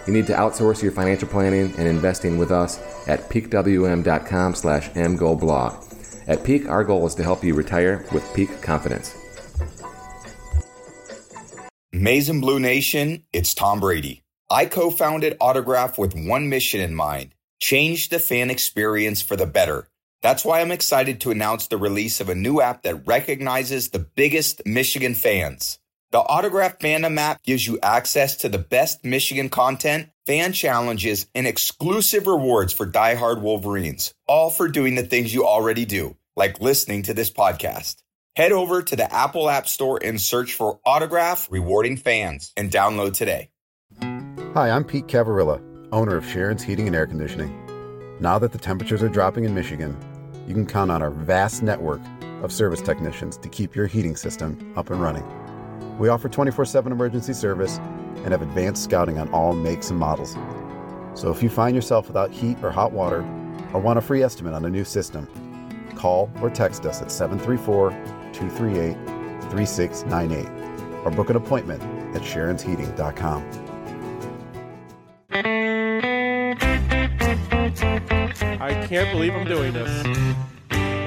you need to outsource your financial planning and investing with us at peakwm.com slash mgoblog. At Peak, our goal is to help you retire with peak confidence. Maize Blue Nation, it's Tom Brady. I co founded Autograph with one mission in mind change the fan experience for the better. That's why I'm excited to announce the release of a new app that recognizes the biggest Michigan fans. The Autograph Fandom app gives you access to the best Michigan content, fan challenges, and exclusive rewards for diehard Wolverines, all for doing the things you already do, like listening to this podcast. Head over to the Apple App Store and search for Autograph Rewarding Fans and download today. Hi, I'm Pete Cavarilla, owner of Sharon's Heating and Air Conditioning. Now that the temperatures are dropping in Michigan, you can count on our vast network of service technicians to keep your heating system up and running. We offer 24 7 emergency service and have advanced scouting on all makes and models. So if you find yourself without heat or hot water, or want a free estimate on a new system, call or text us at 734 238 3698 or book an appointment at sharonsheating.com. I can't believe I'm doing this.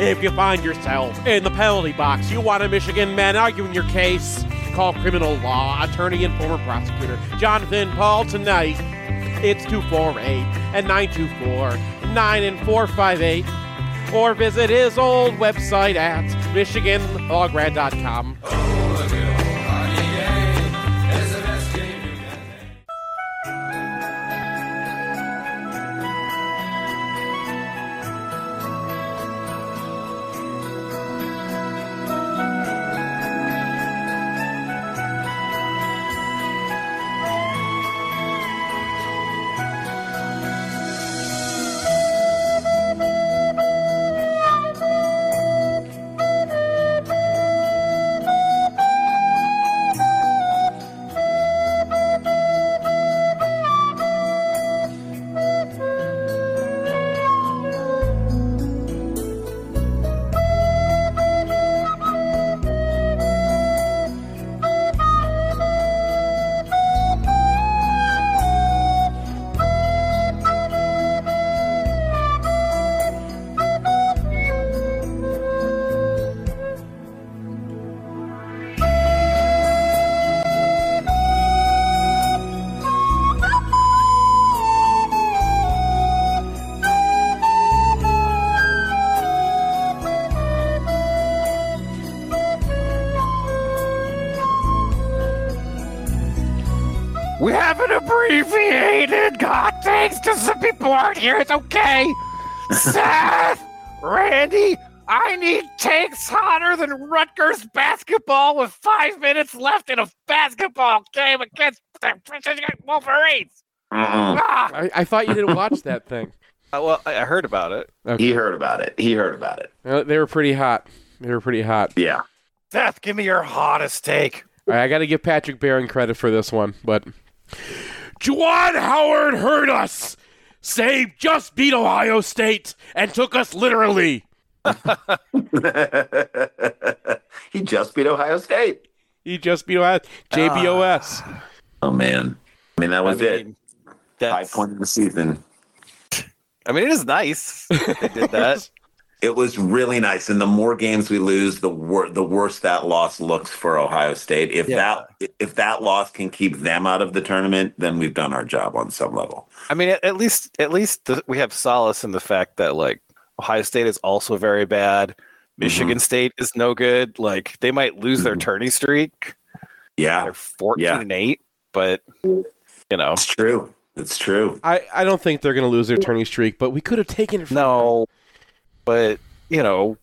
If you find yourself in the penalty box, you want a Michigan man arguing your case, call criminal law attorney and former prosecutor Jonathan Paul tonight. It's 248 and 924 9 and 458. Or visit his old website at MichiganLawGrad.com. We abbreviated hot because some people aren't here. It's okay. Seth, Randy, I need takes hotter than Rutgers basketball with five minutes left in a basketball game against the Michigan Wolverines. Ah, I, I thought you didn't watch that thing. Uh, well, I I heard about it. He heard about it. He heard about it. Uh, They were pretty hot. They were pretty hot. Yeah. Seth, give me your hottest take. All right, I got to give Patrick Barron credit for this one, but Juwan Howard heard us. Say just beat Ohio State and took us literally. he just beat Ohio State. He just beat Ohio JBOS. Ah. Oh man. I mean that was I it. mean, High That's, point of the season. I mean, it is nice they did that. It was really nice, and the more games we lose, the wor- the worse that loss looks for Ohio State. If Yeah. that if that loss can keep them out of the tournament, then we've done our job on some level. I mean, at, at least at least the, we have solace in the fact that like Ohio State is also very bad. Michigan State is no good. Like they might lose their Mhm. tourney streak. Yeah, They're fourteen Yeah. and eight, but you know, it's true. It's true. I, I don't think they're going to lose their tourney streak, but we could have taken it from no. But you know,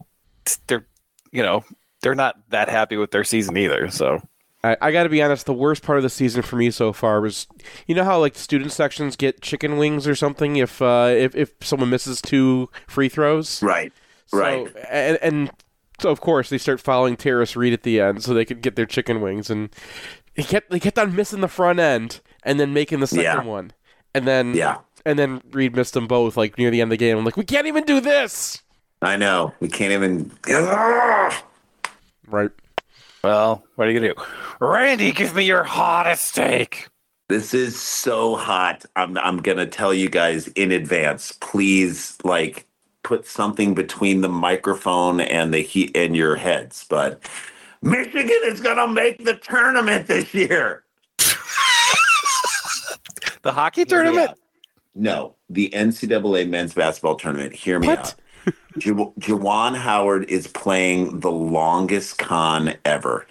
they're you know they're not that happy with their season either. So I, I got to be honest. The worst part of the season for me so far was, you know how like student sections get chicken wings or something if uh, if if someone misses two free throws. Right. So- Right. And, and so of course they start following Tarris Reed at the end so they could get their chicken wings, and they kept they kept on missing the front end and then making the second Yeah. one, and then Yeah. and then Reed missed them both like near the end of the game. I'm like, we can't even do this. I know. We can't even. Right. well, what are you gonna do? Randy, give me your hottest take. This is so hot. I'm I'm gonna tell you guys in advance. Please, like, put something between the microphone and the heat in your heads. But Michigan is gonna make the tournament this year. The hockey tournament. No, the NCAA men's basketball tournament. Hear me What? out. Ju- Juwan Howard is playing the longest con ever.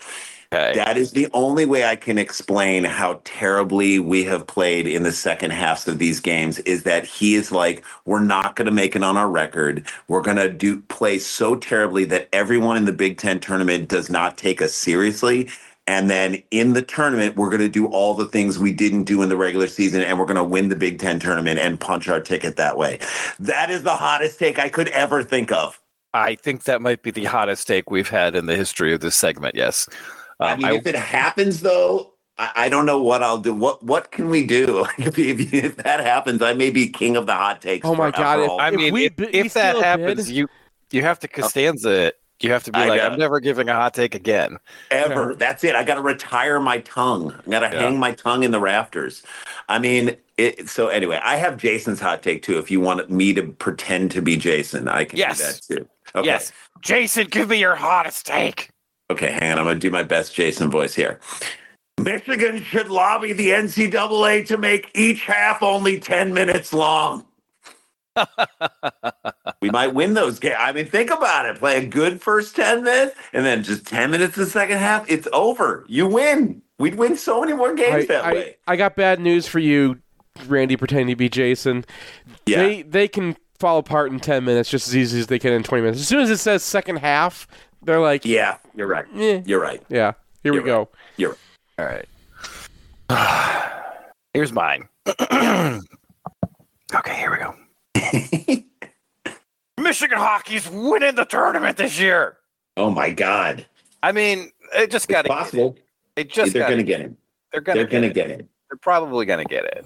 Okay. That is the only way I can explain how terribly we have played in the second halves of these games is that he is like, we're not going to make it on our record. We're going to do play so terribly that everyone in the Big Ten tournament does not take us seriously. And then in the tournament, we're going to do all the things we didn't do in the regular season, and we're going to win the Big Ten tournament and punch our ticket that way. That is the hottest take I could ever think of. I think that might be the hottest take we've had in the history of this segment. Yes. I Um, mean, I- if it happens, though, I, I don't know what I'll do. What what can we do if, if, if that happens? I may be king of the hot takes. Oh my God, if- I If mean, we if, bi- if that happens, bid- you you have to Costanza it. You have to be I like, know. I'm never giving a hot take again. ever. That's it. I got to retire my tongue. I got to Yeah. hang my tongue in the rafters. I mean, it, so anyway, I have Jason's hot take too. If you want me to pretend to be Jason, I can Yes. do that too. Okay. Yes, Jason, give me your hottest take. Okay, hang on. I'm going to do my best Jason voice here. Michigan should lobby the NCAA to make each half only 10 minutes long. we might win those games. I mean, think about it. Play a good first 10 minutes and then just 10 minutes in the second half. It's over. You win. We'd win so many more games I, that I, way. I got bad news for you, Randy, pretending to be Jason. Yeah. They they can fall apart in ten minutes just as easy as they can in twenty minutes. As soon as it says second half, they're like, yeah, you're right. eh, You're right. yeah, here we You're go. You're All right. Here's mine. okay, here we go. Michigan hockey's winning the tournament this year. Oh my God. I mean, it just got It's possible. It just They're going to get him. They're gonna They're going to get it. They're probably going to get it.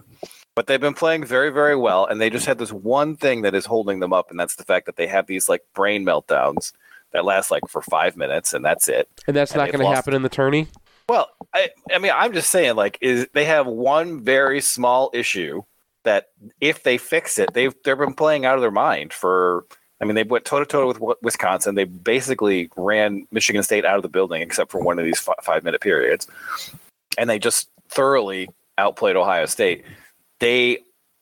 But they've been playing very, very well, and they just had this one thing that is holding them up, and that's the fact that they have these like brain meltdowns that last like for five minutes, and that's it. And that's And not going to happen in the tourney. Well, I, I mean, I'm just saying, like, is they have one very small issue that if they fix it, they've they've been playing out of their mind for. I mean, they went toe to toe with Wisconsin. They basically ran Michigan State out of the building, except for one of these fi- five minute periods, and they just thoroughly outplayed Ohio State. They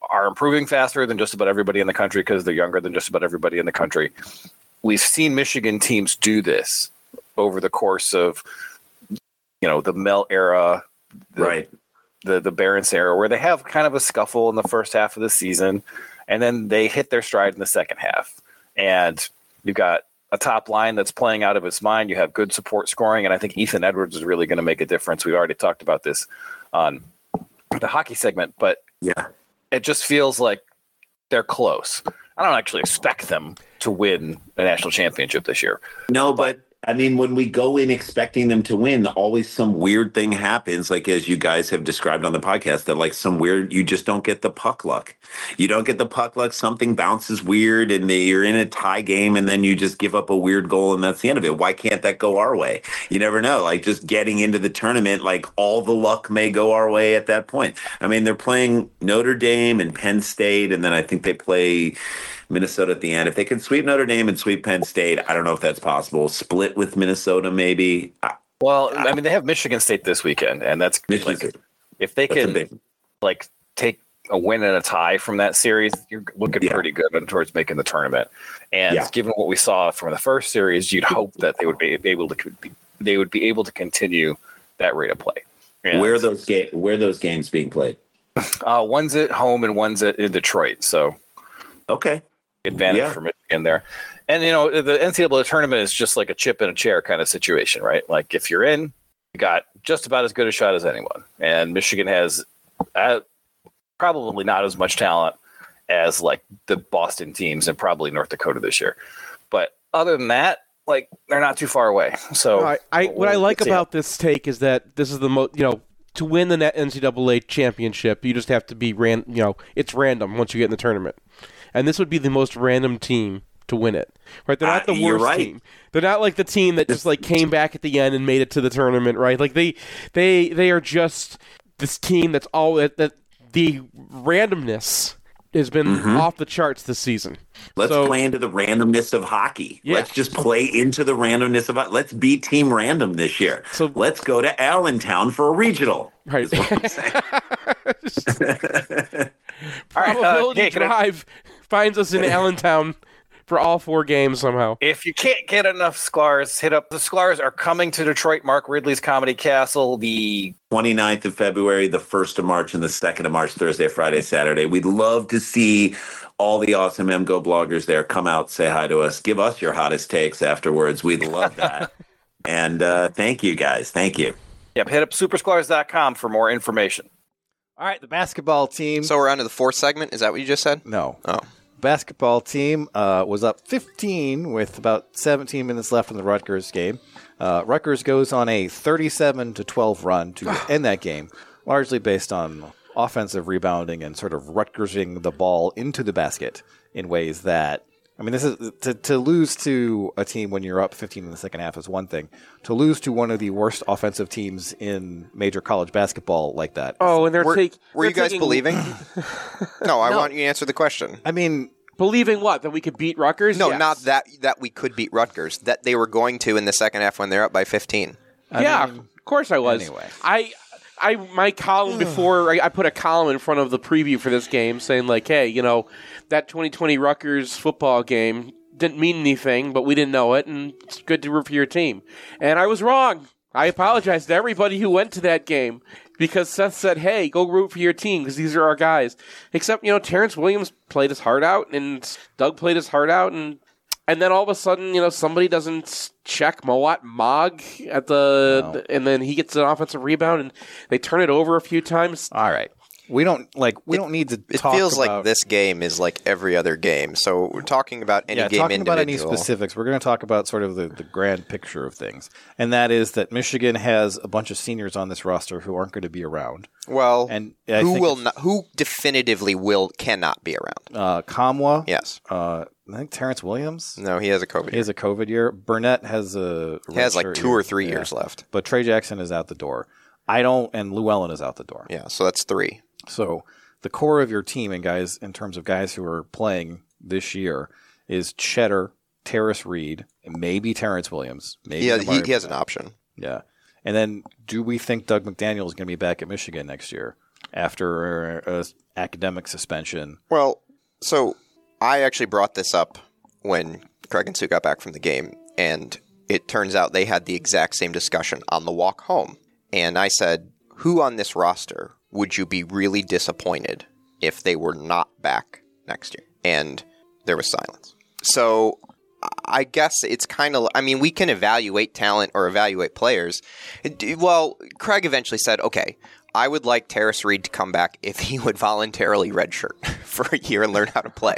are improving faster than just about everybody in the country because they're younger than just about everybody in the country. We've seen Michigan teams do this over the course of you know the Mel era, the Right. The the Berenson era where they have kind of a scuffle in the first half of the season, and then they hit their stride in the second half. And you've got a top line that's playing out of its mind. You have good support scoring, and I think Ethan Edwards is really going to make a difference. We've already talked about this on the hockey segment, but Yeah. it just feels like they're close. I don't actually expect them to win a national championship this year. No, but I mean, when we go in expecting them to win, always some weird thing happens. Like as you guys have described on the podcast, that like some weird, you just don't get the puck luck. You don't get the puck luck. Something bounces weird, and you're in a tie game, and then you just give up a weird goal, and that's the end of it. Why can't that go our way? You never know. Like just getting into the tournament, like all the luck may go our way at that point. I mean, they're playing Notre Dame and Penn State, and then I think they play. Minnesota at the end. If they can sweep Notre Dame and sweep Penn State, I don't know if that's possible. Split with Minnesota, maybe. I- Well, I mean, they have Michigan State this weekend, and that's Michigan like if they That's can like take a win and a tie from that series, you're looking Yeah. pretty good towards making the tournament. And Yeah. given what we saw from the first series, you'd hope that they would be able to they would be able to continue that rate of play. And, Where are those ga- where are those games being played? uh, one's at home and one's at in Detroit, so Okay. Advantage Yeah. for Michigan there. And you know, the NCAA tournament is just like a chip in a chair kind of situation, right? Like if you're in, you got just about as good a shot as anyone. And Michigan has uh, probably not as much talent as like the Boston teams and probably North Dakota this year. But other than that, like they're not too far away. So I, I what I like see. about this take is that this is the most you know to win the NCAA championship, you just have to be ran. You know, it's random once you get in the tournament, and this would be the most random team to win it. Right? They're not Uh, the you're worst right. team. They're not like the team that just like came back at the end and made it to the tournament. Right? Like they they they are just this team that's all that, that the randomness has been off the charts this season. Let's So- play into the randomness of hockey. Yeah. Let's just play into the randomness of. Let's be team random this year. So- let's go to Allentown for a regional. Right. All right, uh, Probability hey, can I- Drive finds us in Allentown for all four games somehow. If you can't get enough Sklars, hit up the Sklars are coming to Detroit. Mark Ridley's Comedy Castle. The 29th of February, the 1st of March, and the 2nd of March, Thursday, Friday, Saturday. We'd love to see all the awesome MGO bloggers there come out, say hi to us, give us your hottest takes afterwards. We'd love that. and uh, thank you guys. Thank you. Yep, hit up supersklars.com for more information. All right, the basketball team. So we're on to the fourth segment. Is that what you just said? no, Oh, basketball team uh, was up 15 with about 17 minutes left in the Rutgers game. Uh, Rutgers goes on a 37 to 12 run to end that game, largely based on offensive rebounding and sort of Rutgersing the ball into the basket in ways that. I mean, this is to, to lose to a team when you're up 15 in the second half is one thing. To lose to one of the worst offensive teams in major college basketball like that. Oh, and they're were, take, were they're you guys taking- believing? no, I No. want you to answer the question. I mean, believing what that we could beat Rutgers? No, Yes. not that that we could beat Rutgers. That they were going to in the second half when they're up by 15. I yeah, mean, of course I was. anyway. I, I, my column before I, I put a column in front of the preview for this game saying like, hey, you know, that 2020 Rutgers football game didn't mean anything, but we didn't know it, and it's good to root for your team. And I was wrong. I apologize to everybody who went to that game because Seth said, "Hey, go root for your team because these are our guys." Except, you know, Terrance Williams played his heart out, and Dug played his heart out, and and then all of a sudden, you know, somebody doesn't check Mawot Mag at the, and then he gets an offensive rebound, and they turn it over a few times. all right. We don't like. We don't need to. It talk feels like this game is like every other game. So we're talking about any game. yeah, game talking about any specifics, we're going to talk about sort of the, the grand picture of things, and that is that Michigan has a bunch of seniors on this roster who aren't going to be around. well, And I who think will not? Who definitively will cannot be around? Uh, Nkamhoua, Yes. uh, I think Terrance Williams No, he has a COVID. he has a COVID year. Burnett has a he has like two year. or three Yeah. years left. but Tray Jackson is out the door. I don't, and Llewellyn is out the door. Yeah, so that's three. So the core of your team and guys, in terms of guys who are playing this year, is Cheddar, Tarris Reed, and maybe Terrance Williams. Maybe Yeah, he, he has an option. Yeah. And then do we think Dug McDaniel is going to be back at Michigan next year after a academic suspension? Well, so I actually brought this up when Craig and Sue got back from the game, and it turns out they had the exact same discussion on the walk home. And I said, Who on this roster would you be really disappointed if they were not back next year? And there was silence. So I guess it's kind of. I mean, we can evaluate talent or evaluate players. Well, Craig eventually said, "Okay, I would like Tarris Reed to come back if he would voluntarily redshirt for a year and learn how to play."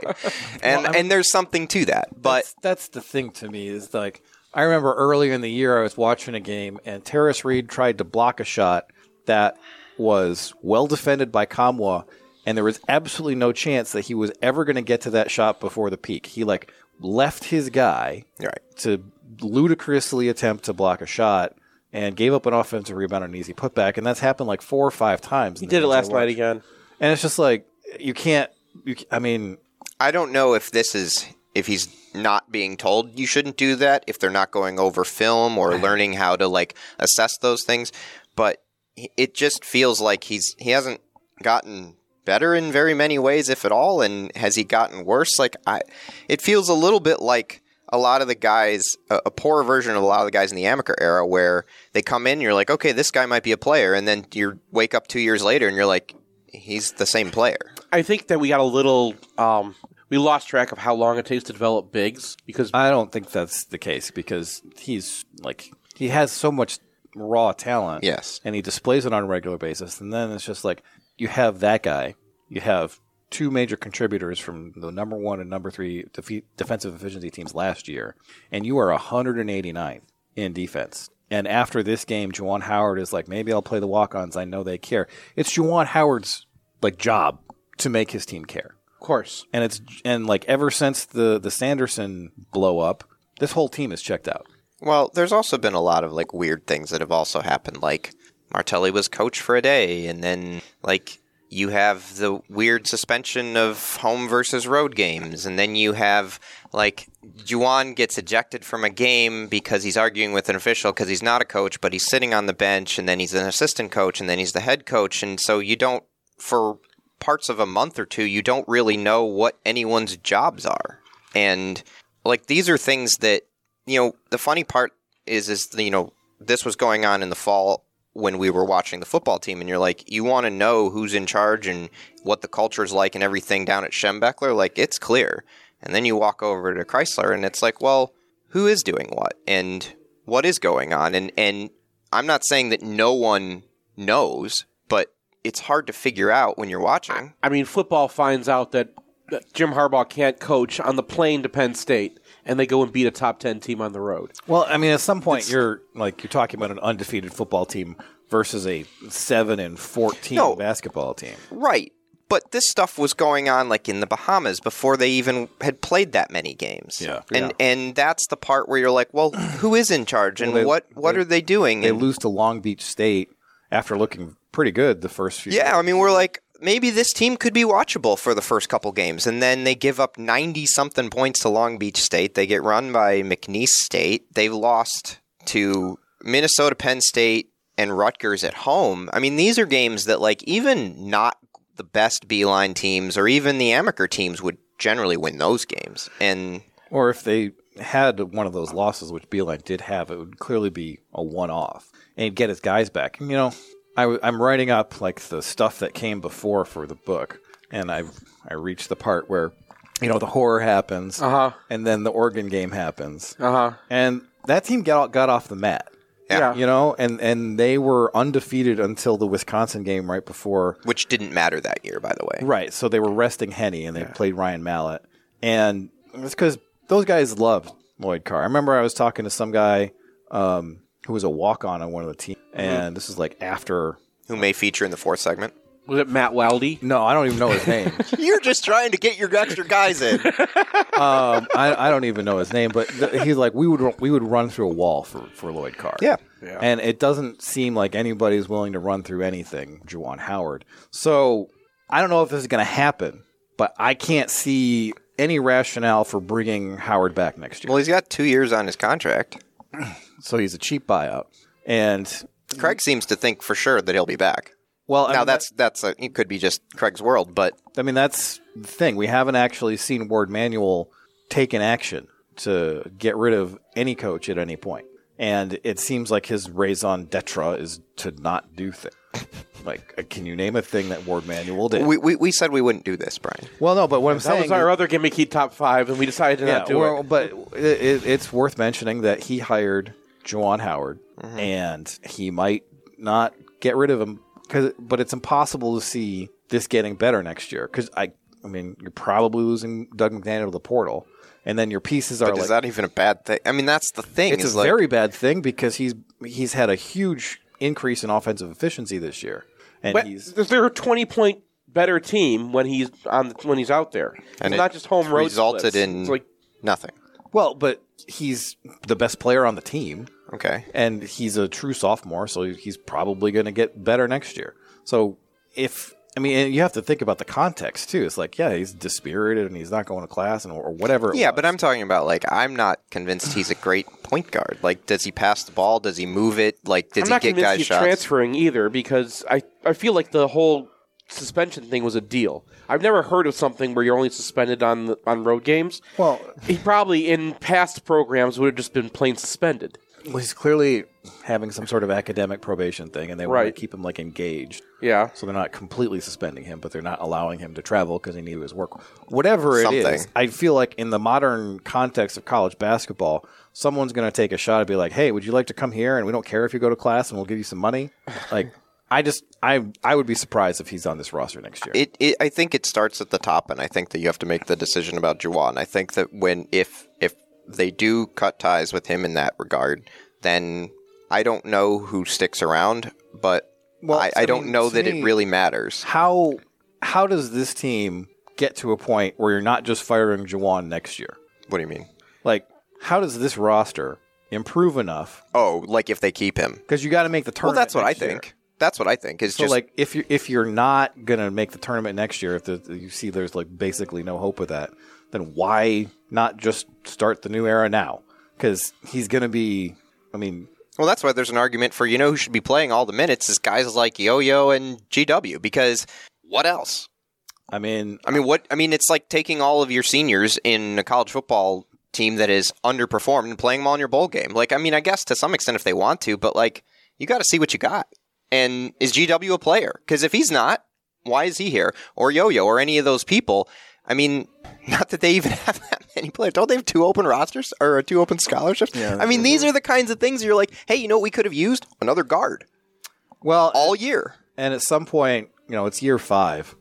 And Well, and there's something to that, but that's, that's the thing to me is like I remember earlier in the year I was watching a game and Tarris Reed tried to block a shot that was well defended by Nkamhoua, and there was absolutely no chance that he was ever going to get to that shot before the peak. He like left his guy right. to ludicrously attempt to block a shot. And gave up an offensive rebound and an easy putback, and that's happened like four or five times. He did it last night again. and it's just like you can't. You, I mean, I don't know if this is if he's not being told you shouldn't do that if they're not going over film or learning how to like assess those things but it just feels like he's he hasn't gotten better in very many ways if at all and has he gotten worse like I it feels a little bit like a lot of the guys a, a poor version of a lot of the guys in the Amaker era where they come in you're like okay this guy might be a player and then you wake up 2 years later and you're like he's the same player I think that we got a little. Um, we lost track of how long it takes to develop bigs because I don't think that's the case because he's like he has so much raw talent. Yes. And he displays it on a regular basis. And then it's just like you have that guy, you have two major contributors from the number one and number three defe- defensive efficiency teams last year, and you are 189th in defense. And after this game, Juwan Howard is like, maybe I'll play the walk-ons. I know they care. It's Juwan Howard's like job to make his team care of course, and it's and like ever since the the Sanderson blow up, this whole team is checked out. Well, there's also been a lot of like weird things that have also happened. Like Martelli was coach for a day, and then like you have the weird suspension of home versus road games, and then you have like Juwan gets ejected from a game because he's arguing with an official because he's not a coach, but he's sitting on the bench, and then he's an assistant coach, and then he's the head coach, and so you don't for parts of a month or two you don't really know what anyone's jobs are, and like these are things that you know the funny part is is you know this was going on in the fall when we were watching the football team and you're like you want to know who's in charge and what the culture is like and everything down at Schembechler like it's clear. And then you walk over to Chrysler and it's like well who is doing what? And what is going on? And and I'm not saying that no one knows but it's hard to figure out when you're watching. I mean, football finds out that, that Jim Harbaugh can't coach on the plane to Penn State, and they go and beat a top ten team on the road. Well, I mean, at some point you're like you're talking about an undefeated football team versus a seven and fourteen No. basketball team. Right. But this stuff was going on like in the Bahamas before they even had played that many games. Yeah. And and that's the part where you're like, well, who is in charge and Well, they- what what they- are they doing? They And- lose to Long Beach State after looking pretty good the first few. yeah, I mean, we're like maybe this team could be watchable for the first couple games and then they give up 90 something points to Long Beach State. They get run by McNeese State. They've lost to Minnesota Penn State and Rutgers at home. I mean, these are games that like even not the best Beilein teams or even the Amaker teams would generally win those games. And Or if they had one of those losses, which Beilein did have, it would clearly be a one-off, and he'd get his guys back. And, you know, I, w- I'm writing up like the stuff that came before for the book, and I I reached the part where, you know, the horror happens, Uh-huh. and then the Oregon game happens, Uh huh. and that team got got off the mat. Yeah. You know, and, and they were undefeated until the Wisconsin game right before which didn't matter that year, by the way. Right. So they were resting Henne and they played Ryan Mallett. And it's because those guys loved Lloyd Carr. I remember I was talking to some guy um, who was a walk on on one of the teams. And this is like after. Who may feature in the fourth segment? Was it Matt Weldy? No, I don't even know his name. You're just trying to get your extra guys in. um, I, I don't even know his name, but th- he's like we would we would run through a wall for, for Lloyd Carr. Yeah. Yeah. and it doesn't seem like anybody's willing to run through anything, Juwan Howard. So I don't know if this is going to happen, but I can't see any rationale for bringing Howard back next year. Well, he's got two years on his contract. So he's a cheap buyout, and Craig seems to think for sure that he'll be back. well, I now mean, that's that's a, it could be just Craig's world, but I mean that's the thing. We haven't actually seen Warde Manuel take an action to get rid of any coach at any. And it seems like his raison d'etre is to not do things. Like, uh, can you name a thing that Warde Manuel did? We, we, we said we wouldn't do this, Brian. well, no, but what I'm That saying was our is- other gimmicky top five, and we decided to yeah, not do well, it. but it, it, it's worth mentioning that he hired Juwan Howard, Mm-hmm. and he might not get rid of him. Cause, but it's impossible to see this getting better next year because I, I mean, you're probably losing Dug McDaniel to the portal, and then your pieces are But like is that even a bad thing? I mean, that's the thing. it's is a like, very bad thing because he's he's had a huge increase in offensive efficiency this year, and But he's they're a twenty point better team when he's on the, when he's out there. And it's it not just home road resulted splits. in It's like nothing. well, but he's the best player on the team. Okay. and he's a true sophomore, so he's probably going to get better next year. So if I mean, and you have to think about the context too. It's like, yeah, he's dispirited and he's not going to class and or whatever. it Yeah, was. but I'm talking about like I'm not convinced he's a great point guard. Like, does he pass the ball? Does he move it? Like, does I'm he not get convinced guys he's shots? transferring either because I I feel like the whole suspension thing was a deal. I've never heard of something where you're only suspended on the, on road games. Well, he probably in past programs would have just been plain suspended. Well, he's clearly having some sort of academic probation thing, and they want Right. to keep him like engaged. Yeah. So they're not completely suspending him, but they're not allowing him to travel because he needed his work. Whatever it is, Something. I feel like in the modern context of college basketball, someone's going to take a shot and be like, "Hey, would you like to come here? And we don't care if you go to class, and we'll give you some money." like, I just, I, I would be surprised if he's on this roster next year. It, it, I think it starts at the top, and I think that you have to make the decision about Juwan. I think that when if if they do cut ties with him in that regard, then I don't know who sticks around, but Well, I, I I don't mean, know that me- it really matters. how, how does this team get to a point where you're not just firing Juwan next year? What do you mean? Like, how does this roster improve enough? Oh, like if they keep him? Because you got to make the turn. Well, that's what I next year. think. That's what I think. Is So, just like, if you if you're not gonna make the tournament next year, if the, you see there's like basically no hope with that, then why not just start the new era now? Because he's gonna be. I mean, Well, that's why there's an argument for you know who should be playing all the minutes is guys like Yo-Yo and GW because what else? I mean, I mean, what? I mean, it's like taking all of your seniors in a college football team that is underperformed and playing them all in your bowl game. Like, I mean, I guess to some extent if they want to, but like, you got to see what you got. And is GW a player? Because if he's not, why is he here? Or Yo-Yo or any of those people? I mean, not that they even have that many players. Don't they have two open rosters or two open scholarships? Yeah. I mean, these are the kinds of things you're like, hey, you know what we could have used? Another guard well, all year. and at some point, you know, it's year five.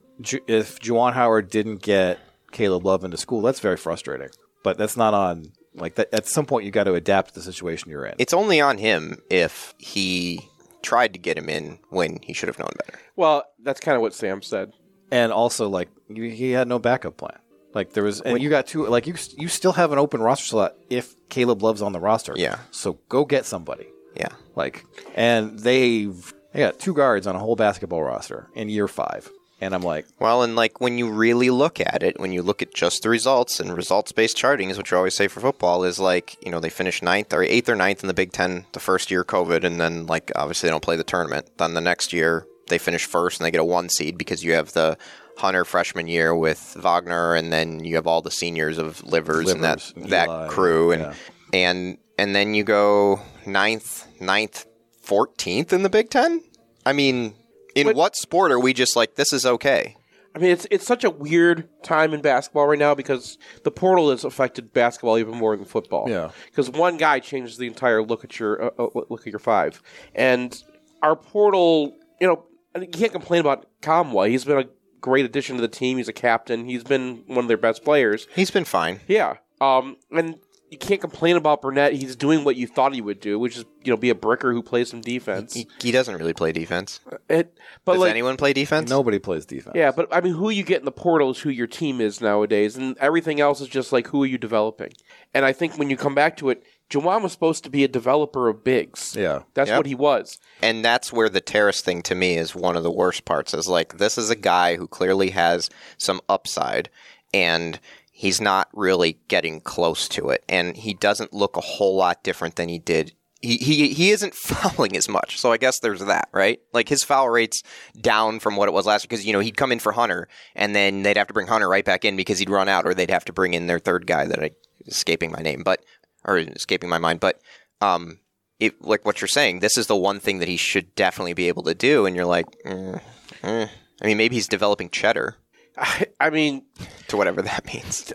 If Juwan Howard didn't get Caleb Love into school, that's very frustrating. But that's not on. Like that, at some point, you got to adapt to the situation you're in. It's only on him if he tried to get him in when he should have known better. Well, that's kind of what Sam said. and also like he had no backup plan. Like there was, and you got two. Like you, you still have an open roster slot if Caleb Love's on the roster. Yeah. So go get somebody. Yeah. Like, and they've they got two guards on a whole basketball roster in year five, and I'm like, Well, and like when you really look at it, when you look at just the results and results based charting is what you always say for football is like, you know, they finished ninth or eighth or ninth in the Big Ten the first year COVID, and then like obviously they don't play the tournament. Then the next year they finish first and they get a one seed because you have the Hunter freshman year with Wagner, and then you have all the seniors of Livers, and that Livers, that Eli, crew, and yeah. and and then you go ninth, ninth, fourteenth in the Big Ten. I mean, in But- what sport are we just like this is okay? I mean, it's it's such a weird time in basketball right now because the portal has affected basketball even more than football. Yeah. because one guy changes the entire look at your uh, uh, look at your five, and our portal. You know, you can't complain about Nkamhoua. He's been a great addition to the team. He's a captain. He's been one of their best players. He's been fine. Yeah. Um, and you can't complain about Burnett. He's doing what you thought he would do, which is you know be a bricker who plays some defense. He, he doesn't really play defense. Uh, it, but Does like, anyone play defense? nobody plays defense. yeah, but I mean, who you get in the portal is who your team is nowadays, and everything else is just like who are you developing. And I think when you come back to it, Juwan was supposed to be a developer of bigs. Yeah. that's Yep. what he was. And that's where the Tarris thing to me is one of the worst parts. Is like this is a guy who clearly has some upside, and he's not really getting close to it, and he doesn't look a whole lot different than he did. He, he he isn't fouling as much, so I guess there's that, right? Like his foul rate's down from what it was last because you know he'd come in for Hunter, and then they'd have to bring Hunter right back in because he'd run out, or they'd have to bring in their third guy that I escaping my name, but or escaping my mind, but um, it, like what you're saying, this is the one thing that he should definitely be able to do. And you're like, mm, eh. I mean, maybe he's developing cheddar I, I mean, to whatever that means.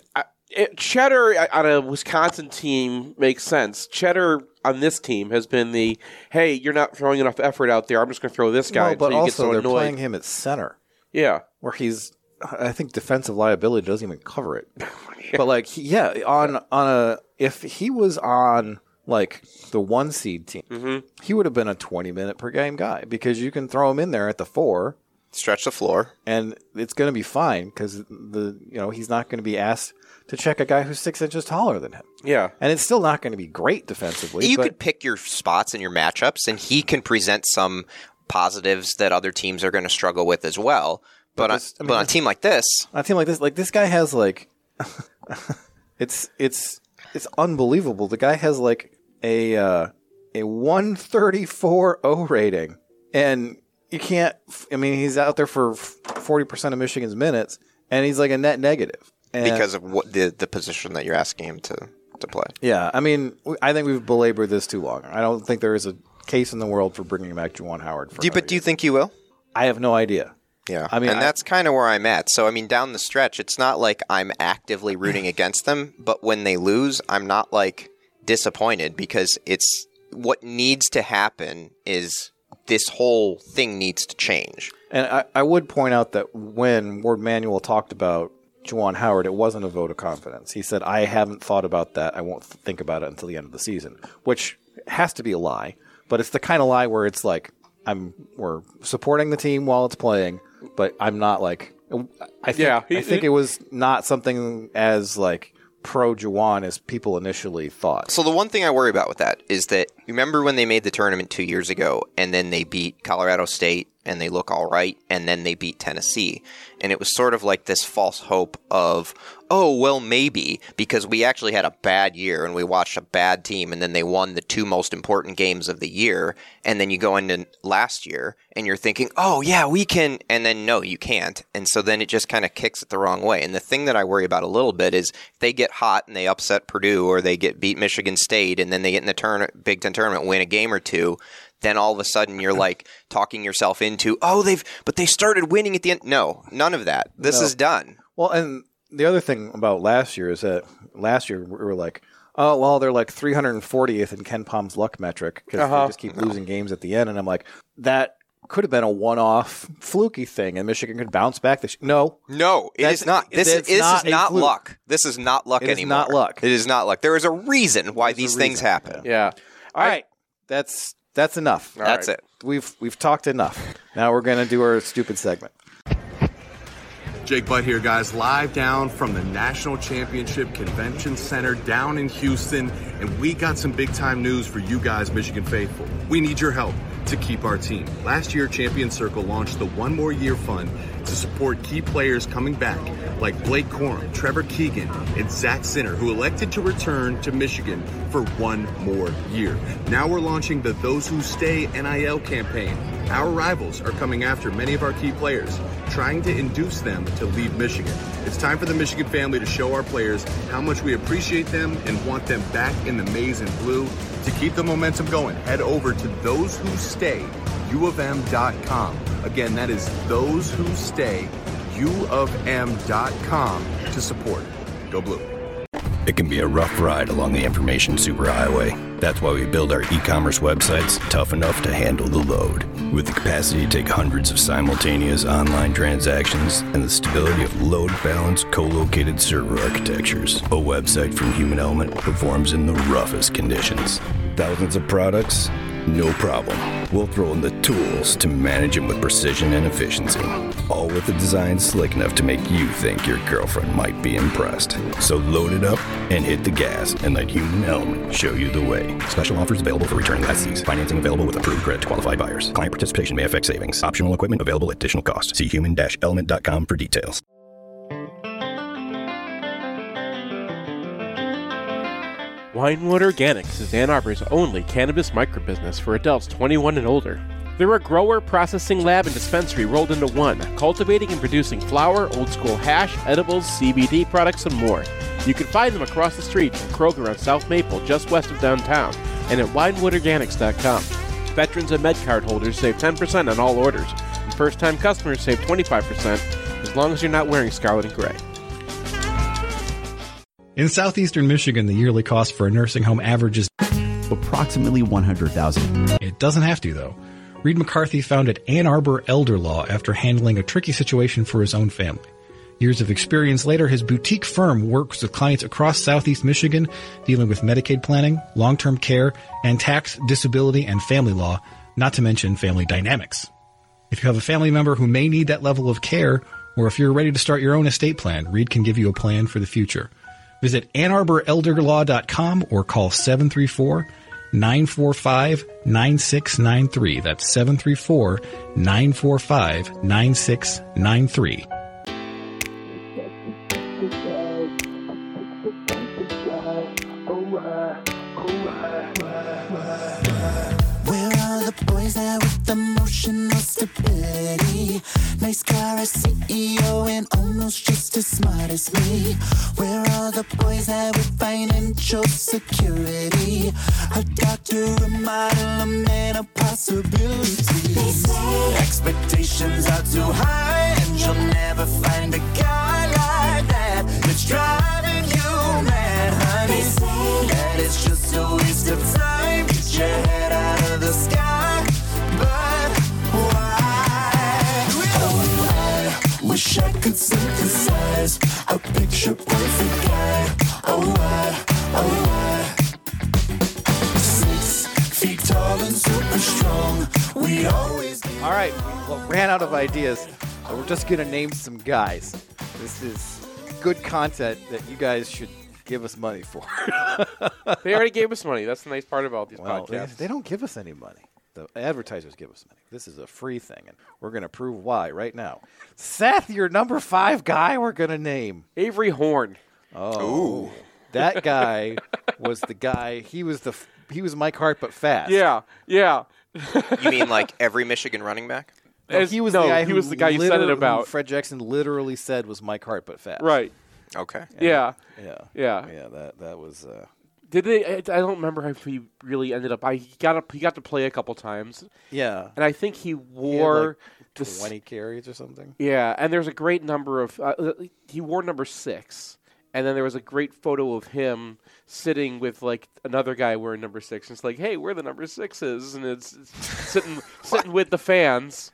it, Cheddar on a Wisconsin team makes sense. Cheddar on this team has been the hey, you're not throwing enough effort out there. I'm just going to throw this guy. Well, but until you get also so they're annoyed. playing him at center, Yeah, where he's. I think defensive liability doesn't even cover it. But like, he, yeah, on on a if he was on like the one seed team, Mm-hmm. he would have been a twenty minute per game guy because you can throw him in there at the four Stretch the floor. and it's going to be fine because the you know he's not going to be asked to check a guy who's six inches taller than him, yeah. and it's still not going to be great defensively. You but could pick your spots and your matchups, and he can present some positives that other teams are going to struggle with as well. But, this- I on, mean, but on a team like this, on a team like this, like this guy has like, it's it's it's unbelievable. The guy has like a uh, a one thirty four O rating, and you can't. I mean, he's out there for forty percent of Michigan's minutes, and he's like a net negative. And, because of what the the position that you're asking him to to play. yeah, I mean, I think we've belabored this too long. I don't think there is a case in the world for bringing back Juwan Howard. For Do you, but do you think you will? I have no idea. Yeah, I mean, and I- that's kind of where I'm at. So, I mean, down the stretch, it's not like I'm actively rooting against them, but when they lose, I'm not like disappointed because it's what needs to happen is this whole thing needs to change. And I, I would point out that when Warde Manuel talked about Juwan Howard, it wasn't a vote of confidence. He said, I haven't thought about that. I won't think about it until the end of the season, which has to be a lie. But it's the kind of lie where it's like, I'm we're supporting the team while it's playing, but I'm not like I think Yeah, he- I think it was not something as like pro Juwan as people initially thought. So the one thing I worry about with that is that remember when they made the tournament two years ago and then they beat Colorado State and they look all right and then they beat Tennessee and it was sort of like this false hope of oh well maybe because we actually had a bad year and we watched a bad team and then they won the two most important games of the year. And then you go into last year and you're thinking oh yeah we can. And then no you can't. And so then it just kind of kicks it the wrong way. And the thing that I worry about a little bit is if they get hot and they upset Purdue or they get beat Michigan State and then they get in the turn Big Ten tournament win a game or two. Then all of a sudden you're like talking yourself into oh they've but they started winning at the end. No none of that. This No. is done. Well, and the other thing about last year is that last year we were like, oh, well, they're like 340th in KenPom's luck metric because Uh-huh. they just keep losing games at the end. And I'm like, that could have been a one-off fluky thing, and Michigan could bounce back. This no, No, it is not. This, is, this not is not fluke. luck. This is not luck It is anymore. not luck. It is not luck. There is a reason why There's these things happen. Yeah. all right, that's that's enough. That's right. it. We've we've talked enough. Now we're gonna do our stupid segment. Jake Butt here, guys, live down from the National Championship Convention Center down in Houston, and we got some big time news for you guys, Michigan faithful. We need your help to keep our team. Last year, Champion Circle launched the One More Year Fund to support key players coming back, like Blake Corum, Trevor Keegan, and Zak Zinter, who elected to return to Michigan for one more year. Now we're launching the Those Who Stay NIL campaign. Our rivals are coming after many of our key players, trying to induce them to leave Michigan. It's time for the Michigan family to show our players how much we appreciate them and want them back in the maize and blue. To keep the momentum going, head over to those who stay, uofm.com. Again, that is those who stay, uofm.com to support. Go blue. It can be a rough ride along the information superhighway. That's why we build our e commerce websites tough enough to handle the load. With the capacity to take hundreds of simultaneous online transactions and the stability of load balanced co located server architectures, a website from Human Element performs in the roughest conditions. Thousands of products? No problem. We'll throw in the tools to manage them with precision and efficiency. All with a design slick enough to make you think your girlfriend might be impressed. So load it up and hit the gas and let Human Element show you the way. Special offers available for returning lessees. Financing available with approved credit to qualified buyers. Client participation may affect savings. Optional equipment available at additional cost. See human-element.com for details. Winewood Organics is Ann Arbor's only cannabis microbusiness for adults 21 and older. They're a grower, processing lab, and dispensary rolled into one, cultivating and producing flower, old school hash, edibles, CBD products, and more. You can find them across the street from Kroger on South Maple, just west of downtown, and at WinewoodOrganics.com. Veterans and MedCard holders save 10% on all orders, and first-time customers save 25% as long as you're not wearing scarlet and gray. In southeastern Michigan, the yearly cost for a nursing home averages approximately 100,000. It doesn't have to, though. Reed McCarthy founded Ann Arbor Elder Law after handling a tricky situation for his own family. Years of experience later, his boutique firm works with clients across southeast Michigan dealing with Medicaid planning, long-term care, and tax, disability, and family law, not to mention family dynamics. If you have a family member who may need that level of care, or if you're ready to start your own estate plan, Reed can give you a plan for the future. Visit AnnArborElderLaw.com or call 734 945 9693. That's 734 945 9693. Where are the boys with emotional? Nice car, a CEO, and almost just as smart as me. Where are the boys that with financial security? A doctor, a model, a man of possibilities. Expectations are too high, and you'll never find a guy like that. That's driving you mad, honey. That is just a waste of time. Get your could synthesize a picture perfect guy. Oh, why? Oh, why? Six feet tall and super strong. We always. All right, well, ran out of ideas. We're just gonna name some guys. This is good content that you guys should give us money for. They already gave us money. That's the nice part about these well, they, podcasts. they don't give us any money. The advertisers give us money. This is a free thing, and we're gonna prove why right now. Seth, your number five guy, we're gonna name Avery Horn. Oh, that guy was the guy. He was the f- he was Mike Hart, but fast. Yeah, yeah. You mean like every Michigan running back? No, As- he was no, the guy. he who was the guy you said it about. Fred Jackson literally said was Mike Hart, but fast. Right. Okay. Yeah. Yeah. Yeah. Yeah. That that was. Uh, Did they? I I don't remember if he really ended up. I he got up. He got to play a couple times. Yeah. and I think he he wore like, the s- twenty carries or something. Yeah, and there's a great number of. Uh, uh, he wore number six, and then there was a great photo of him sitting with like another guy wearing number six. And it's like, hey, we're the number sixes, and it's, it's sitting sitting with the fans.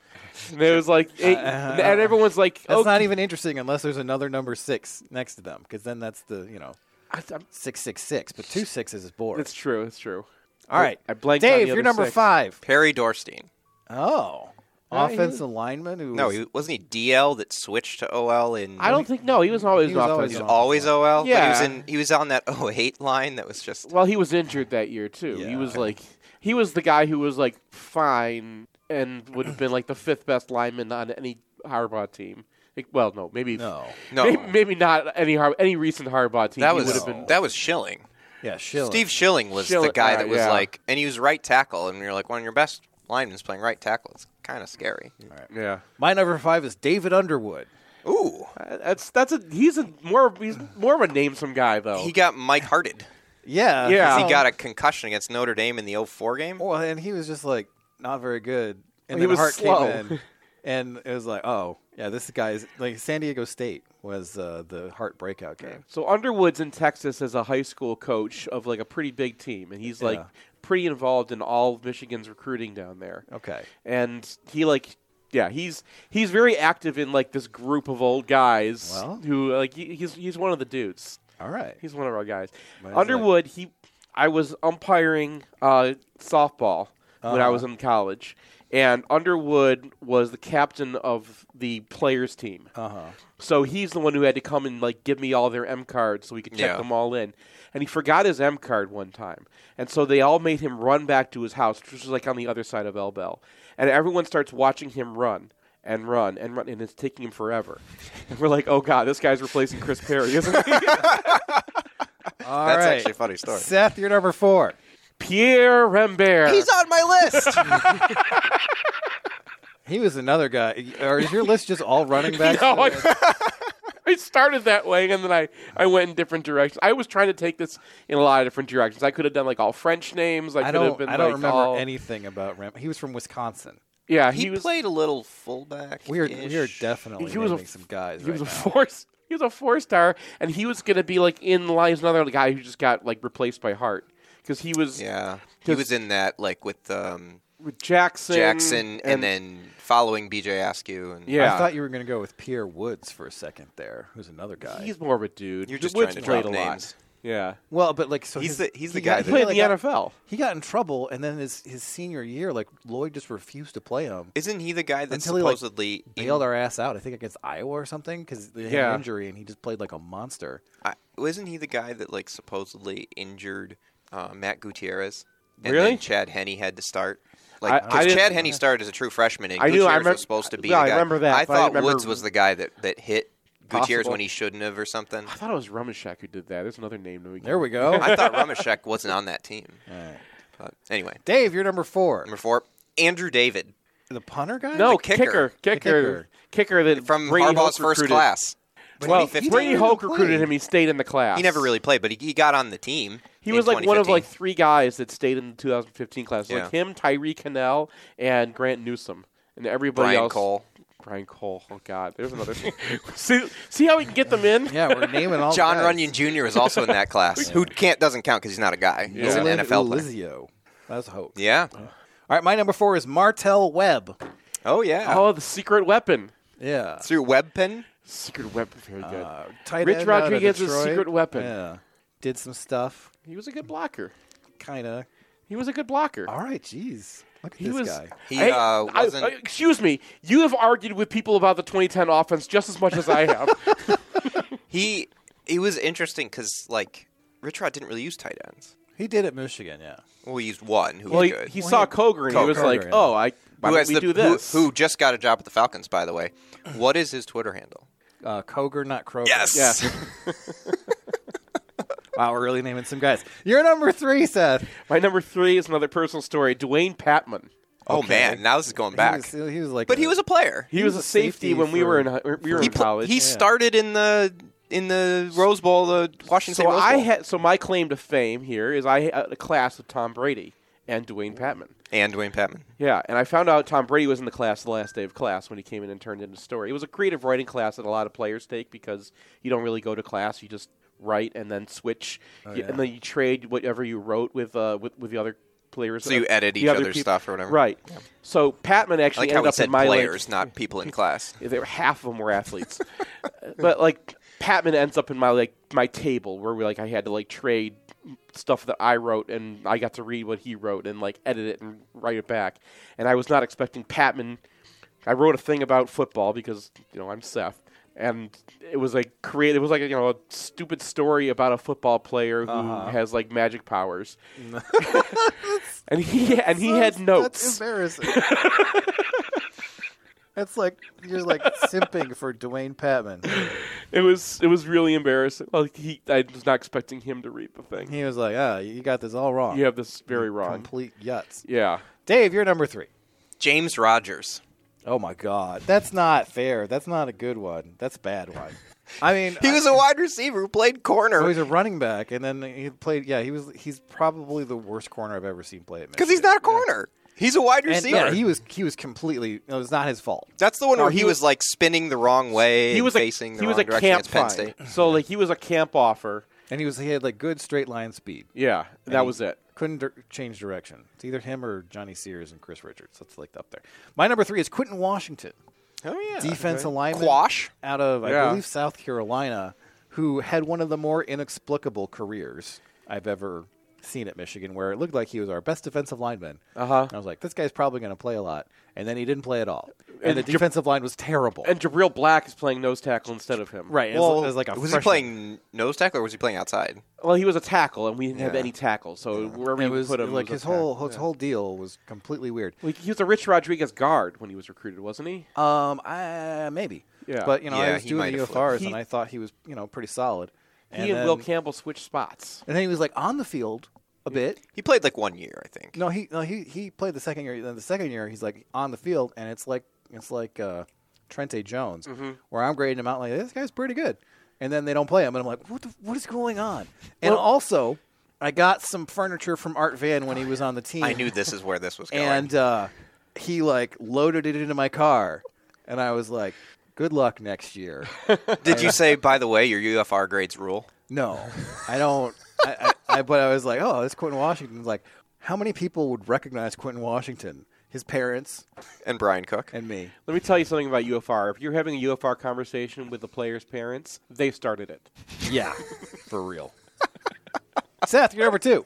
And it was like, uh, eight, uh-huh. and everyone's like, "It's oh, not even interesting unless there's another number six next to them, because then that's the you know I'm- six six six. But two sixes is bored. It's true. It's true. All right, I blanked on Dave, the you're number six. five. Perry Dorrestein. Oh, Uh, he offensive lineman who No, was- he, wasn't he DL that switched to OL in? I don't think no. He was always He was offensive. always He was on. always OL. But he was Yeah. in. He was on that 08 line that was just. Well, he was injured that year too. He Yeah. was like he was the guy who was like fine and would have been like the fifth best lineman on any Harbaugh team. Like, well, no, maybe no, No. maybe, maybe not any Har- any recent Harbaugh team. That was would have been. that was Schilling. yeah, Schilling. Steve Schilling was the guy uh, that was yeah. like, and he was right tackle, and you're like, one of your best linemen's playing right tackle. It's kind of scary. Yeah, My number five is David Underwood. Ooh, Uh, that's that's a he's a more he's more of a namesome guy though. he got Mike Hearted. Yeah, Yeah. He got a concussion against Notre Dame in the 04 game. Well, and he was just like not very good. And He then was Hart slow. came in, and it was like, oh yeah, this guy's like San Diego State was uh, the Hart breakout game. So Underwood's in Texas as a high school coach of like a pretty big team, and he's like Yeah. pretty involved in all of Michigan's recruiting down there. Okay, and he like yeah he's he's very active in like this group of old guys Well. who like he, he's he's one of the dudes all right. he's one of our guys Might as underwood he i was umpiring uh, softball when i Uh-huh. was in college and underwood was the captain of the players team Uh huh. so he's the one who had to come and like give me all their M cards so we could check Yeah. them all in. And he forgot his M card one time. And so they all made him run back to his house, which was like on the other side of Elbel. And everyone starts watching him run and run and run and it's taking him forever. And we're like, Oh god, this guy's replacing Chris Perry, isn't he? All That's right. actually a funny story. Seth, you're number four. Pierre Rembert. He's on my list. He was another guy. Or is your list just all running backs? No, I- I started that way, and then I, I went in different directions. I was trying to take this in a lot of different directions. I could have done like all French names. I, I could have don't. been I don't like remember all, anything about Ram. He was from Wisconsin. Yeah, he, he, was. played a little fullback. We are we are definitely He was a some guys. He was right a now. four. He was a four star, and he was going to be like in line as another guy who just got like replaced by Hart because he was Yeah, he 'Cause- was in that like with um, with Jackson. Jackson, and, then following BJ Askew. And Yeah. I thought you were going to go with Pierre Woods for a second there, who's another guy. he's more of a dude. You're just Woods trying to played drop a lot. Yeah, well, but like so He's his- the- he's the he guy got- that- he, played like, in the got- NFL. He got in trouble, and then his his senior year, like Lloyd just refused to play him Isn't he the guy that until he like supposedly bailed our ass out. I think against Iowa or something because they had Yeah. an injury, and he just played like a monster. I, wasn't he the guy that like supposedly injured uh, Matt Gutierrez? And Really? then Chad Henne had to start. Like, I- 'cause I didn't- Chad Henne started as a true freshman, and I knew, I Gutierrez remem- was supposed to be. yeah, the I remember that, I but I thought Woods was the guy that, that hit Gutierrez Possible. when he shouldn't have, or something. I thought it was Rumashek who did that. There's another name. that we There we go. I thought Rumashek wasn't on that team. But anyway, Dave, you're number four. number four, Andrew David The punter guy? no the kicker. kicker, kicker, kicker. kicker that from Brady Harbaugh's first recruited. class. Well, 2015. Brady even Hoke recruited him. He stayed in the class. He never really played, but he, he got on the team. He in was like one of like three guys that stayed in the 2015 class. Yeah. Like him, Tyree Kinnel, and Grant Newsome, and everybody Brian else. Cole. Brian Cole. Oh God, there's another. see, see how we can get them in? Yeah, we're naming all John guys. Runyan Jr. was also in that class. Who can't doesn't count because he's not a guy. He's an Nolan NFL player. Ulizio. That's hope. Yeah. All right, my number four is Martell Webb. Oh yeah. Oh, the secret weapon. Yeah. Through WebPen. Secret weapon. Very good. Uh, tight Rich end out of Rodriguez's Detroit. secret weapon. Yeah. Did some stuff. He was a good blocker. Kind of. He was a good blocker. All right, jeez. Look at He this was. guy. He Hey, uh, I- wasn't. I- excuse me. You have argued with people about the 2010 offense just as much as I have. he he was interesting because like Rich Rod didn't really use tight ends. He did at Michigan, yeah. Well, he used one who well, was he, good. he Well, saw he- Koger and he was like, yeah. "Oh, I why who don't we the do this?" who just got a job at the Falcons, by the way. What is his Twitter handle? Uh, Koger, not Kroger. Yes. Yeah. Wow, we're really naming some guys. You're number three, Seth. My number three is another personal story. Dwayne Patmon. Oh Okay. man, now this is going He back. was, he was like, but he was a player. He, was, a safety, when we were in hi- we were He in pl- college. he started in the in the Rose Bowl, the Washington so State Rose I Bowl, had so my claim to fame here is I had a class with Tom Brady and Dwayne Patmon. and Dwayne Patmon. Yeah, and I found out Tom Brady was in the class the last day of class when he came in and turned in his story. It was a creative writing class that a lot of players take because you don't really go to class; you just write and then switch, Oh, Y- and then you trade whatever you wrote with uh, with, with the other players. So you uh, edit each other other's peop- stuff or whatever. Right. So Patmon actually like ended up in my players, not people in class. half of them were athletes, but like Patmon ends up in my like my table where we like I had to like trade stuff that I wrote and I got to read what he wrote and like edit it and write it back. And I was not expecting Patmon. I wrote a thing about football because you know I'm Seth, and it was like create. It was like you know a stupid story about a football player who Uh-huh. has like magic powers. and he and he had notes. That's embarrassing. That's like you're like simping for Dwayne Patmon. It was it was really embarrassing. Like he, I was not expecting him to read the thing. He was like, "Ah, you got this all wrong. You have this very wrong. Complete yuts." Yeah. Dave, you're number three. James Rogers. Oh my God, that's not fair. That's not a good one. That's a bad one. I mean, He was a wide receiver who played corner Oh, he's a running back, and then he played. Yeah, he was. He's probably the worst corner I've ever seen play at because he's not a corner. He's a wide And, receiver. yeah, he was. He was completely. It was not his fault. That's the one No, where he he, was- was, like spinning the wrong way, He and was a facing the he was wrong a direction camp against Penn. State. So like he was a camp offer. And he was. He had like good straight line speed. Yeah, And that he was it. Couldn't dir- change direction. It's either him or Johnny Sears and Chris Richards. That's like up there. My number three is Quentin Washington. Oh yeah, defensive lineman Quash. out of I Yeah. believe South Carolina, who had one of the more inexplicable careers I've ever seen at Michigan, where it looked like he was our best defensive lineman. Uh-huh. I was like, this guy's probably going to play a lot, and then he didn't play at all, and, And the Jab- defensive line was terrible. And Jibreel Black is playing nose tackle instead of him. right, as, Well, as like a was freshman. he playing nose tackle or was he playing outside? Well, he was a tackle, and we didn't have any tackle. So wherever It you put him, like was his whole tackle. his whole deal was completely weird. Like, he was a Rich Rodriguez guard when he was recruited, wasn't he? Um, I, maybe. Yeah. But you know, I was doing might the have UFRs, flipped. and He- I thought he was you know pretty solid. He and, Will Campbell switched spots. and then he was like on the field a bit. He played like one year, I think. No, he no he he played the second year. Then the second year, he's like on the field, and it's like it's like uh, Trente Jones, Mhm. where I'm grading him out like this guy's pretty good, and then they don't play him, and I'm like, what the, what is going on? And Well- also, I got some furniture from Art Van when he was on the team. I knew this is where this was going. and uh, he like loaded it into my car, and I was like, "Good luck next year." Did you say, by the way, your UFR grades rule? No, I don't. I, I, I, but I was like, "Oh, it's Quentin Washington." Like, how many people would recognize Quentin Washington? His parents and Brian Cook and me. Let me tell you something about UFR. If you're having a UFR conversation with the players' parents, they started it. Yeah, for real. Seth, you're number two.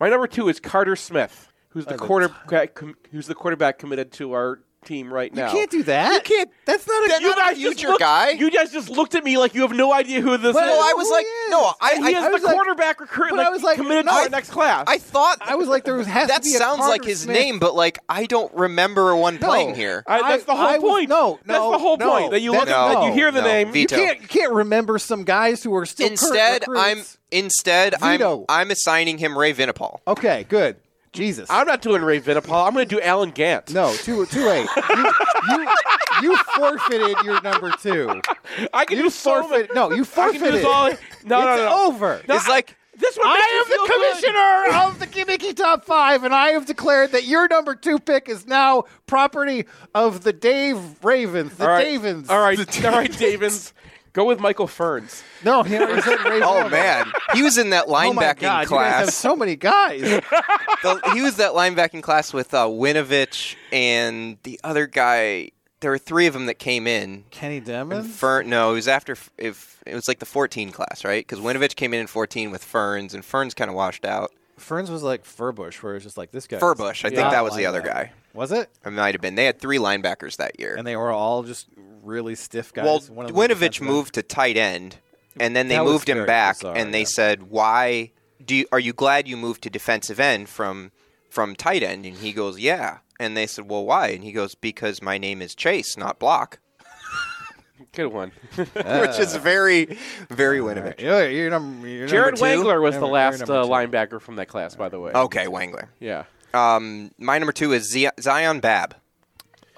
My number two is Carter Smith, who's the the quarterback. Com- who's the quarterback committed to our team right You now. can't do that. You can't. That's not a. That's You not a guys just future looked- guy. You guys just looked at me like you have no idea who this But is. no, I was like, no, I, And he I, I the like- quarterback recruit. but Like, I was like, committed no, to our next class. I thought I was like, there was has that to be sounds like his Smith. name, but like I don't remember one No. playing here. I- that's the whole was- point. no, That's the whole no, point, that you look at- you hear the name. You can't you can't remember some guys who are still Instead. I'm instead I'm I'm assigning him Ray Vinopal. okay. Good. Jesus. I'm not doing Ray Vinopal. I'm going to do Alan Gant. no, too too late. You, you, you forfeited your number two. I can You do forfeit. many- No, you I can do forfeited. all. No, no, it's no. over. No, It's I- like this one. I am the commissioner of the Gimmicky Top Five, and I have declared that your number two pick is now property of the Dave Ravens. The All right. Davins. All right, all right, Davins. Go with Michael Ferns. No, he already said Ravens. Oh man, he was in that Oh my linebacking God, you guys have class. so many guys. The- he was that linebacking class with uh, Winovich and the other guy. There were three of them that came in. Kenny And Demons. Fern, no, it was after f- if it was like the 14 class, right? Because Winovich came in in 14 with Ferns, and Ferns kind of washed out. Ferns was like Furbush, where it's just like this guy. Furbush, I think not that was the other linebacker. guy. Was it? It might have been. They had three linebackers that year. And they were all just really stiff guys. well, One of Winovich defensive end. moved to tight end, and then they That moved him back, bizarre, and they yeah. said, "Why do you, are you glad you moved to defensive end from from tight end?" And he goes, "Yeah." And they said, "Well, why?" And he goes, "Because my name is Chase, not Block," Good one. which is very, very Winovich. You're, you're number, you're Jared number? Wangler was the last uh, linebacker from that class, by the way. Okay, Wangler. Yeah. Um, my number two is Z- Zion Babb.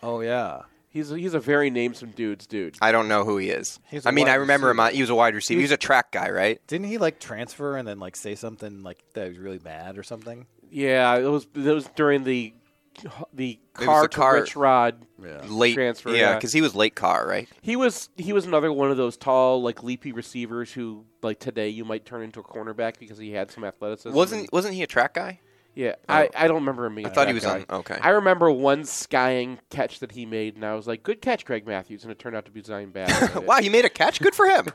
Oh yeah. He's he's a very namesome dudes dude. I don't know who he is. He's a I mean, wide I remember him. receiver. On, he was a wide receiver. He was a track guy, right? Didn't he like transfer and then like say something like that he was really mad or something? Yeah, it was it was during the the was car the to car- Rich Rod Late transfer. yeah, because he was late car, right? he was he was another one of those tall like leapy receivers who like today you might turn into a cornerback because he had some athleticism. Wasn't wasn't he a track guy? Yeah, I, I don't remember him being. I a thought he was guy. on- okay. I remember one skying catch that he made, and I was like, "Good catch, Craig Matthews," and it turned out to be Zion Babb. wow, he made a catch. Good for him.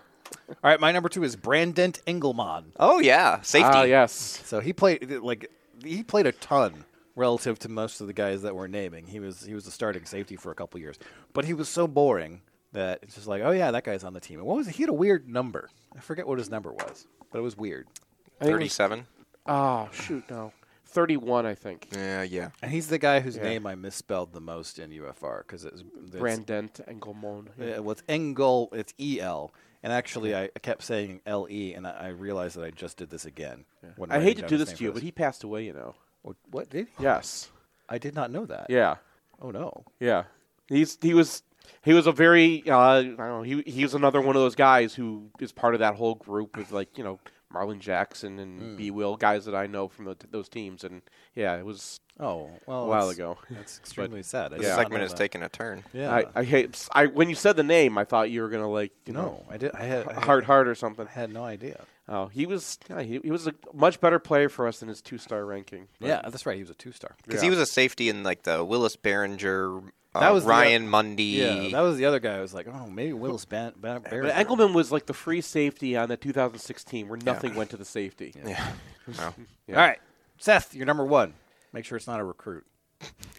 All right, my number two is Brandon Engelman. Oh yeah, safety. Ah, yes. So he played like he played a ton relative to most of the guys that we're naming. He was he was the starting safety for a couple years, but he was so boring that it's just like, oh yeah, that guy's on the team. And what was it? He had a weird number. I forget what his number was, but it was weird. I think it was- Thirty-seven. Oh shoot, no, thirty-one, I think. Yeah, yeah. And he's the guy whose Yeah. name I misspelled the most in UFR because it's, it's Brandent Engelmon. Yeah, well, it's Engel. It's E L. And actually, I I kept saying L E, and I I realized that I just did this again. when I hate to do this to you, for but he passed away. You know. What, what did? He? Yes. I did not know that. Yeah. Oh no. Yeah. He's he was he was a very uh, I don't know he he was another one of those guys who is part of that whole group with like you know Marlon Jackson and Mm. B Will guys that I know from the, those teams and yeah it was Oh well, a while ago. That's extremely But- sad. I This did segment know is that. taking a turn. Yeah. I, I hate I when you said the name I thought you were gonna like you no, know I did. I had I had, Heart Heart or something. I had no idea. Oh, he was yeah, he, he was a much better player for us than his two star ranking. Yeah, that's right. He was a two star. Because Yeah. he was a safety in like the Willis Barringer, uh, That was Ryan oth- Mundy. Yeah, that was the other guy. I was like, oh, maybe Willis Ban- Ban- But Barrett. Engelman was like the free safety on the 2016 where nothing went to the safety. Yeah. Wow. Yeah. All right, Seth, you're number one. Make sure it's not a recruit.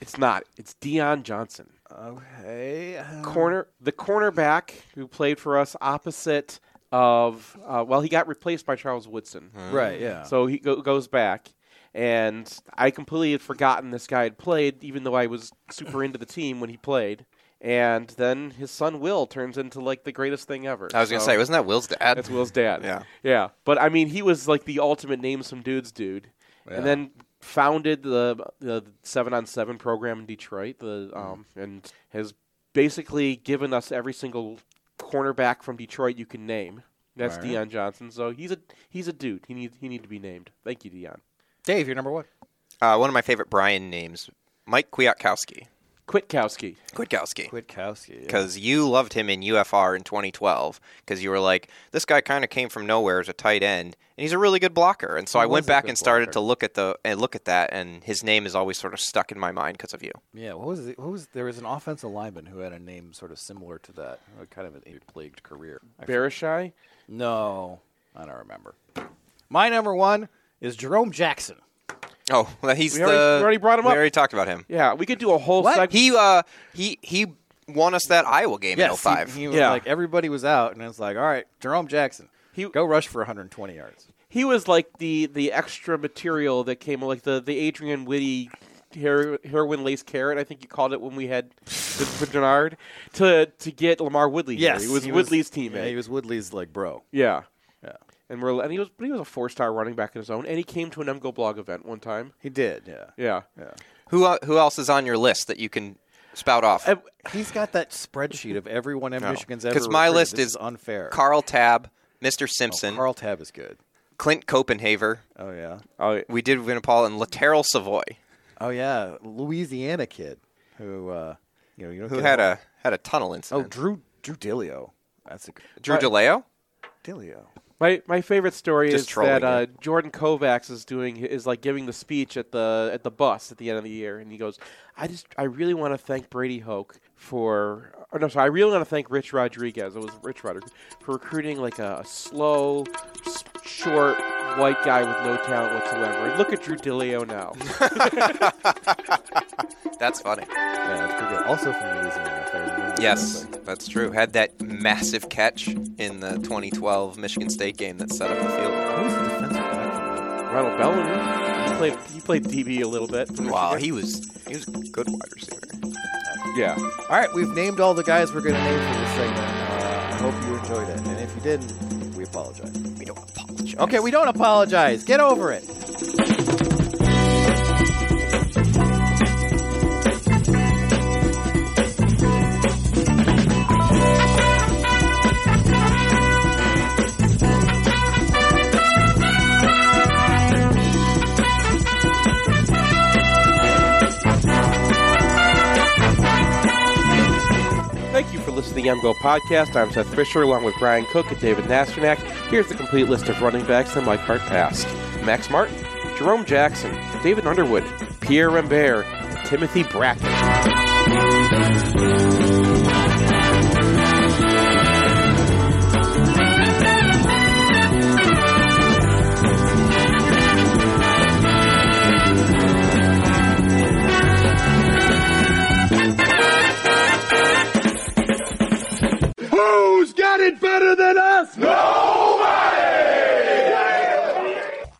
It's not. It's Dion Johnson. Okay. um, corner the cornerback who played for us opposite of uh, well he got replaced by Charles Woodson Right, yeah. so he go, goes back and I completely had forgotten this guy had played even though I was super into the team when he played and then his son Will turns into like the greatest thing ever I was gonna So- say, wasn't that Will's dad? that's Will's dad Yeah. yeah but I mean he was like the ultimate name some dudes dude Yeah. and then founded the the seven on seven program in Detroit. The um and has basically given us every single cornerback from Detroit you can name. That's All right. Deion Johnson. So he's a he's a dude. He needs he need to be named. Thank you, Deion. Dave, you're number one. Uh, one of my favorite Brian names, Mike Kwiatkowski. Kwiatkowski. Kwiatkowski. Kwiatkowski. Because you loved him in UFR in 2012. Because you were like, this guy kind of came from nowhere as a tight end, and he's a really good blocker. And so He I went back and started blocker. to look at the and look at that, and his name is always sort of stuck in my mind because of you. Yeah, what was it? What was there was an offensive lineman who had a name sort of similar to that, kind of a plagued career. I forget. Barashai? No, I don't remember. My number one is Jerome Jackson. Oh, well, he's We the. already- we already brought him we up. already talked about him. Yeah, we could do a whole segment. He uh he he won us that Iowa game in Yes, 05. he, he was like everybody was out, and it's like, all right, Jerome Jackson, he go rush for 120 yards. He was like the the extra material that came like the the Adrian Whitty her- heroin lace carrot. I think you called it when we had with, with Bernard to to get Lamar Woodley. here. Yes, he was he Woodley's yeah, teammate. he was Woodley's like bro. Yeah. Yeah. And we're and he was but he was a four star running back in his own, and he came to an MGoBlog event one time. He did, yeah. Yeah. Yeah. Who uh, who else is on your list that you can spout off? He's got that spreadsheet of everyone in No. Michigan's ever Because my recruited. list This is unfair. Carl Tab, Mr. Simpson, Carl Tab is good. Clint Copenhaver. Oh yeah. Oh, we did win a Paul and Lateral Savoy, Oh yeah, Louisiana kid who uh, you know you who had a had a tunnel incident. oh. Drew Drew Dileo. That's a good Drew Dileo. Dileo. My my favorite story Just is that uh. Jordan Kovacs is doing is like giving the speech at the at the bus at the end of the year, and he goes, "I just I really want to thank Brady Hoke for or no, sorry, I really want to thank Rich Rodriguez. It was Rich Rodriguez for recruiting like a, a slow, s- short white guy with no talent whatsoever. And look at Drew Dileo now. That's funny. Yeah, that's pretty good. Also from Louisiana. If I remember Yes, that's true. Had that massive catch in the 2012 Michigan State game that set up the field. Who's the defensive back? Ronald Bellamy. He played he played DB a little bit. Wow, Michigan. he was he was a good wide receiver. yeah. All right, we've named all the guys we're going to name for this segment. Uh, I hope you enjoyed it, and if you didn't, we apologize. We don't apologize. Okay, we don't apologize. Get over it. Listening to the MGO podcast. I'm Seth Fisher along with Brian Cook and David Nasternak. Here's the complete list of running backs in my cart past. Max Martin, Jerome Jackson, David Underwood, Pierre Rambert, Timothy Brackett. it better than us? Nobody!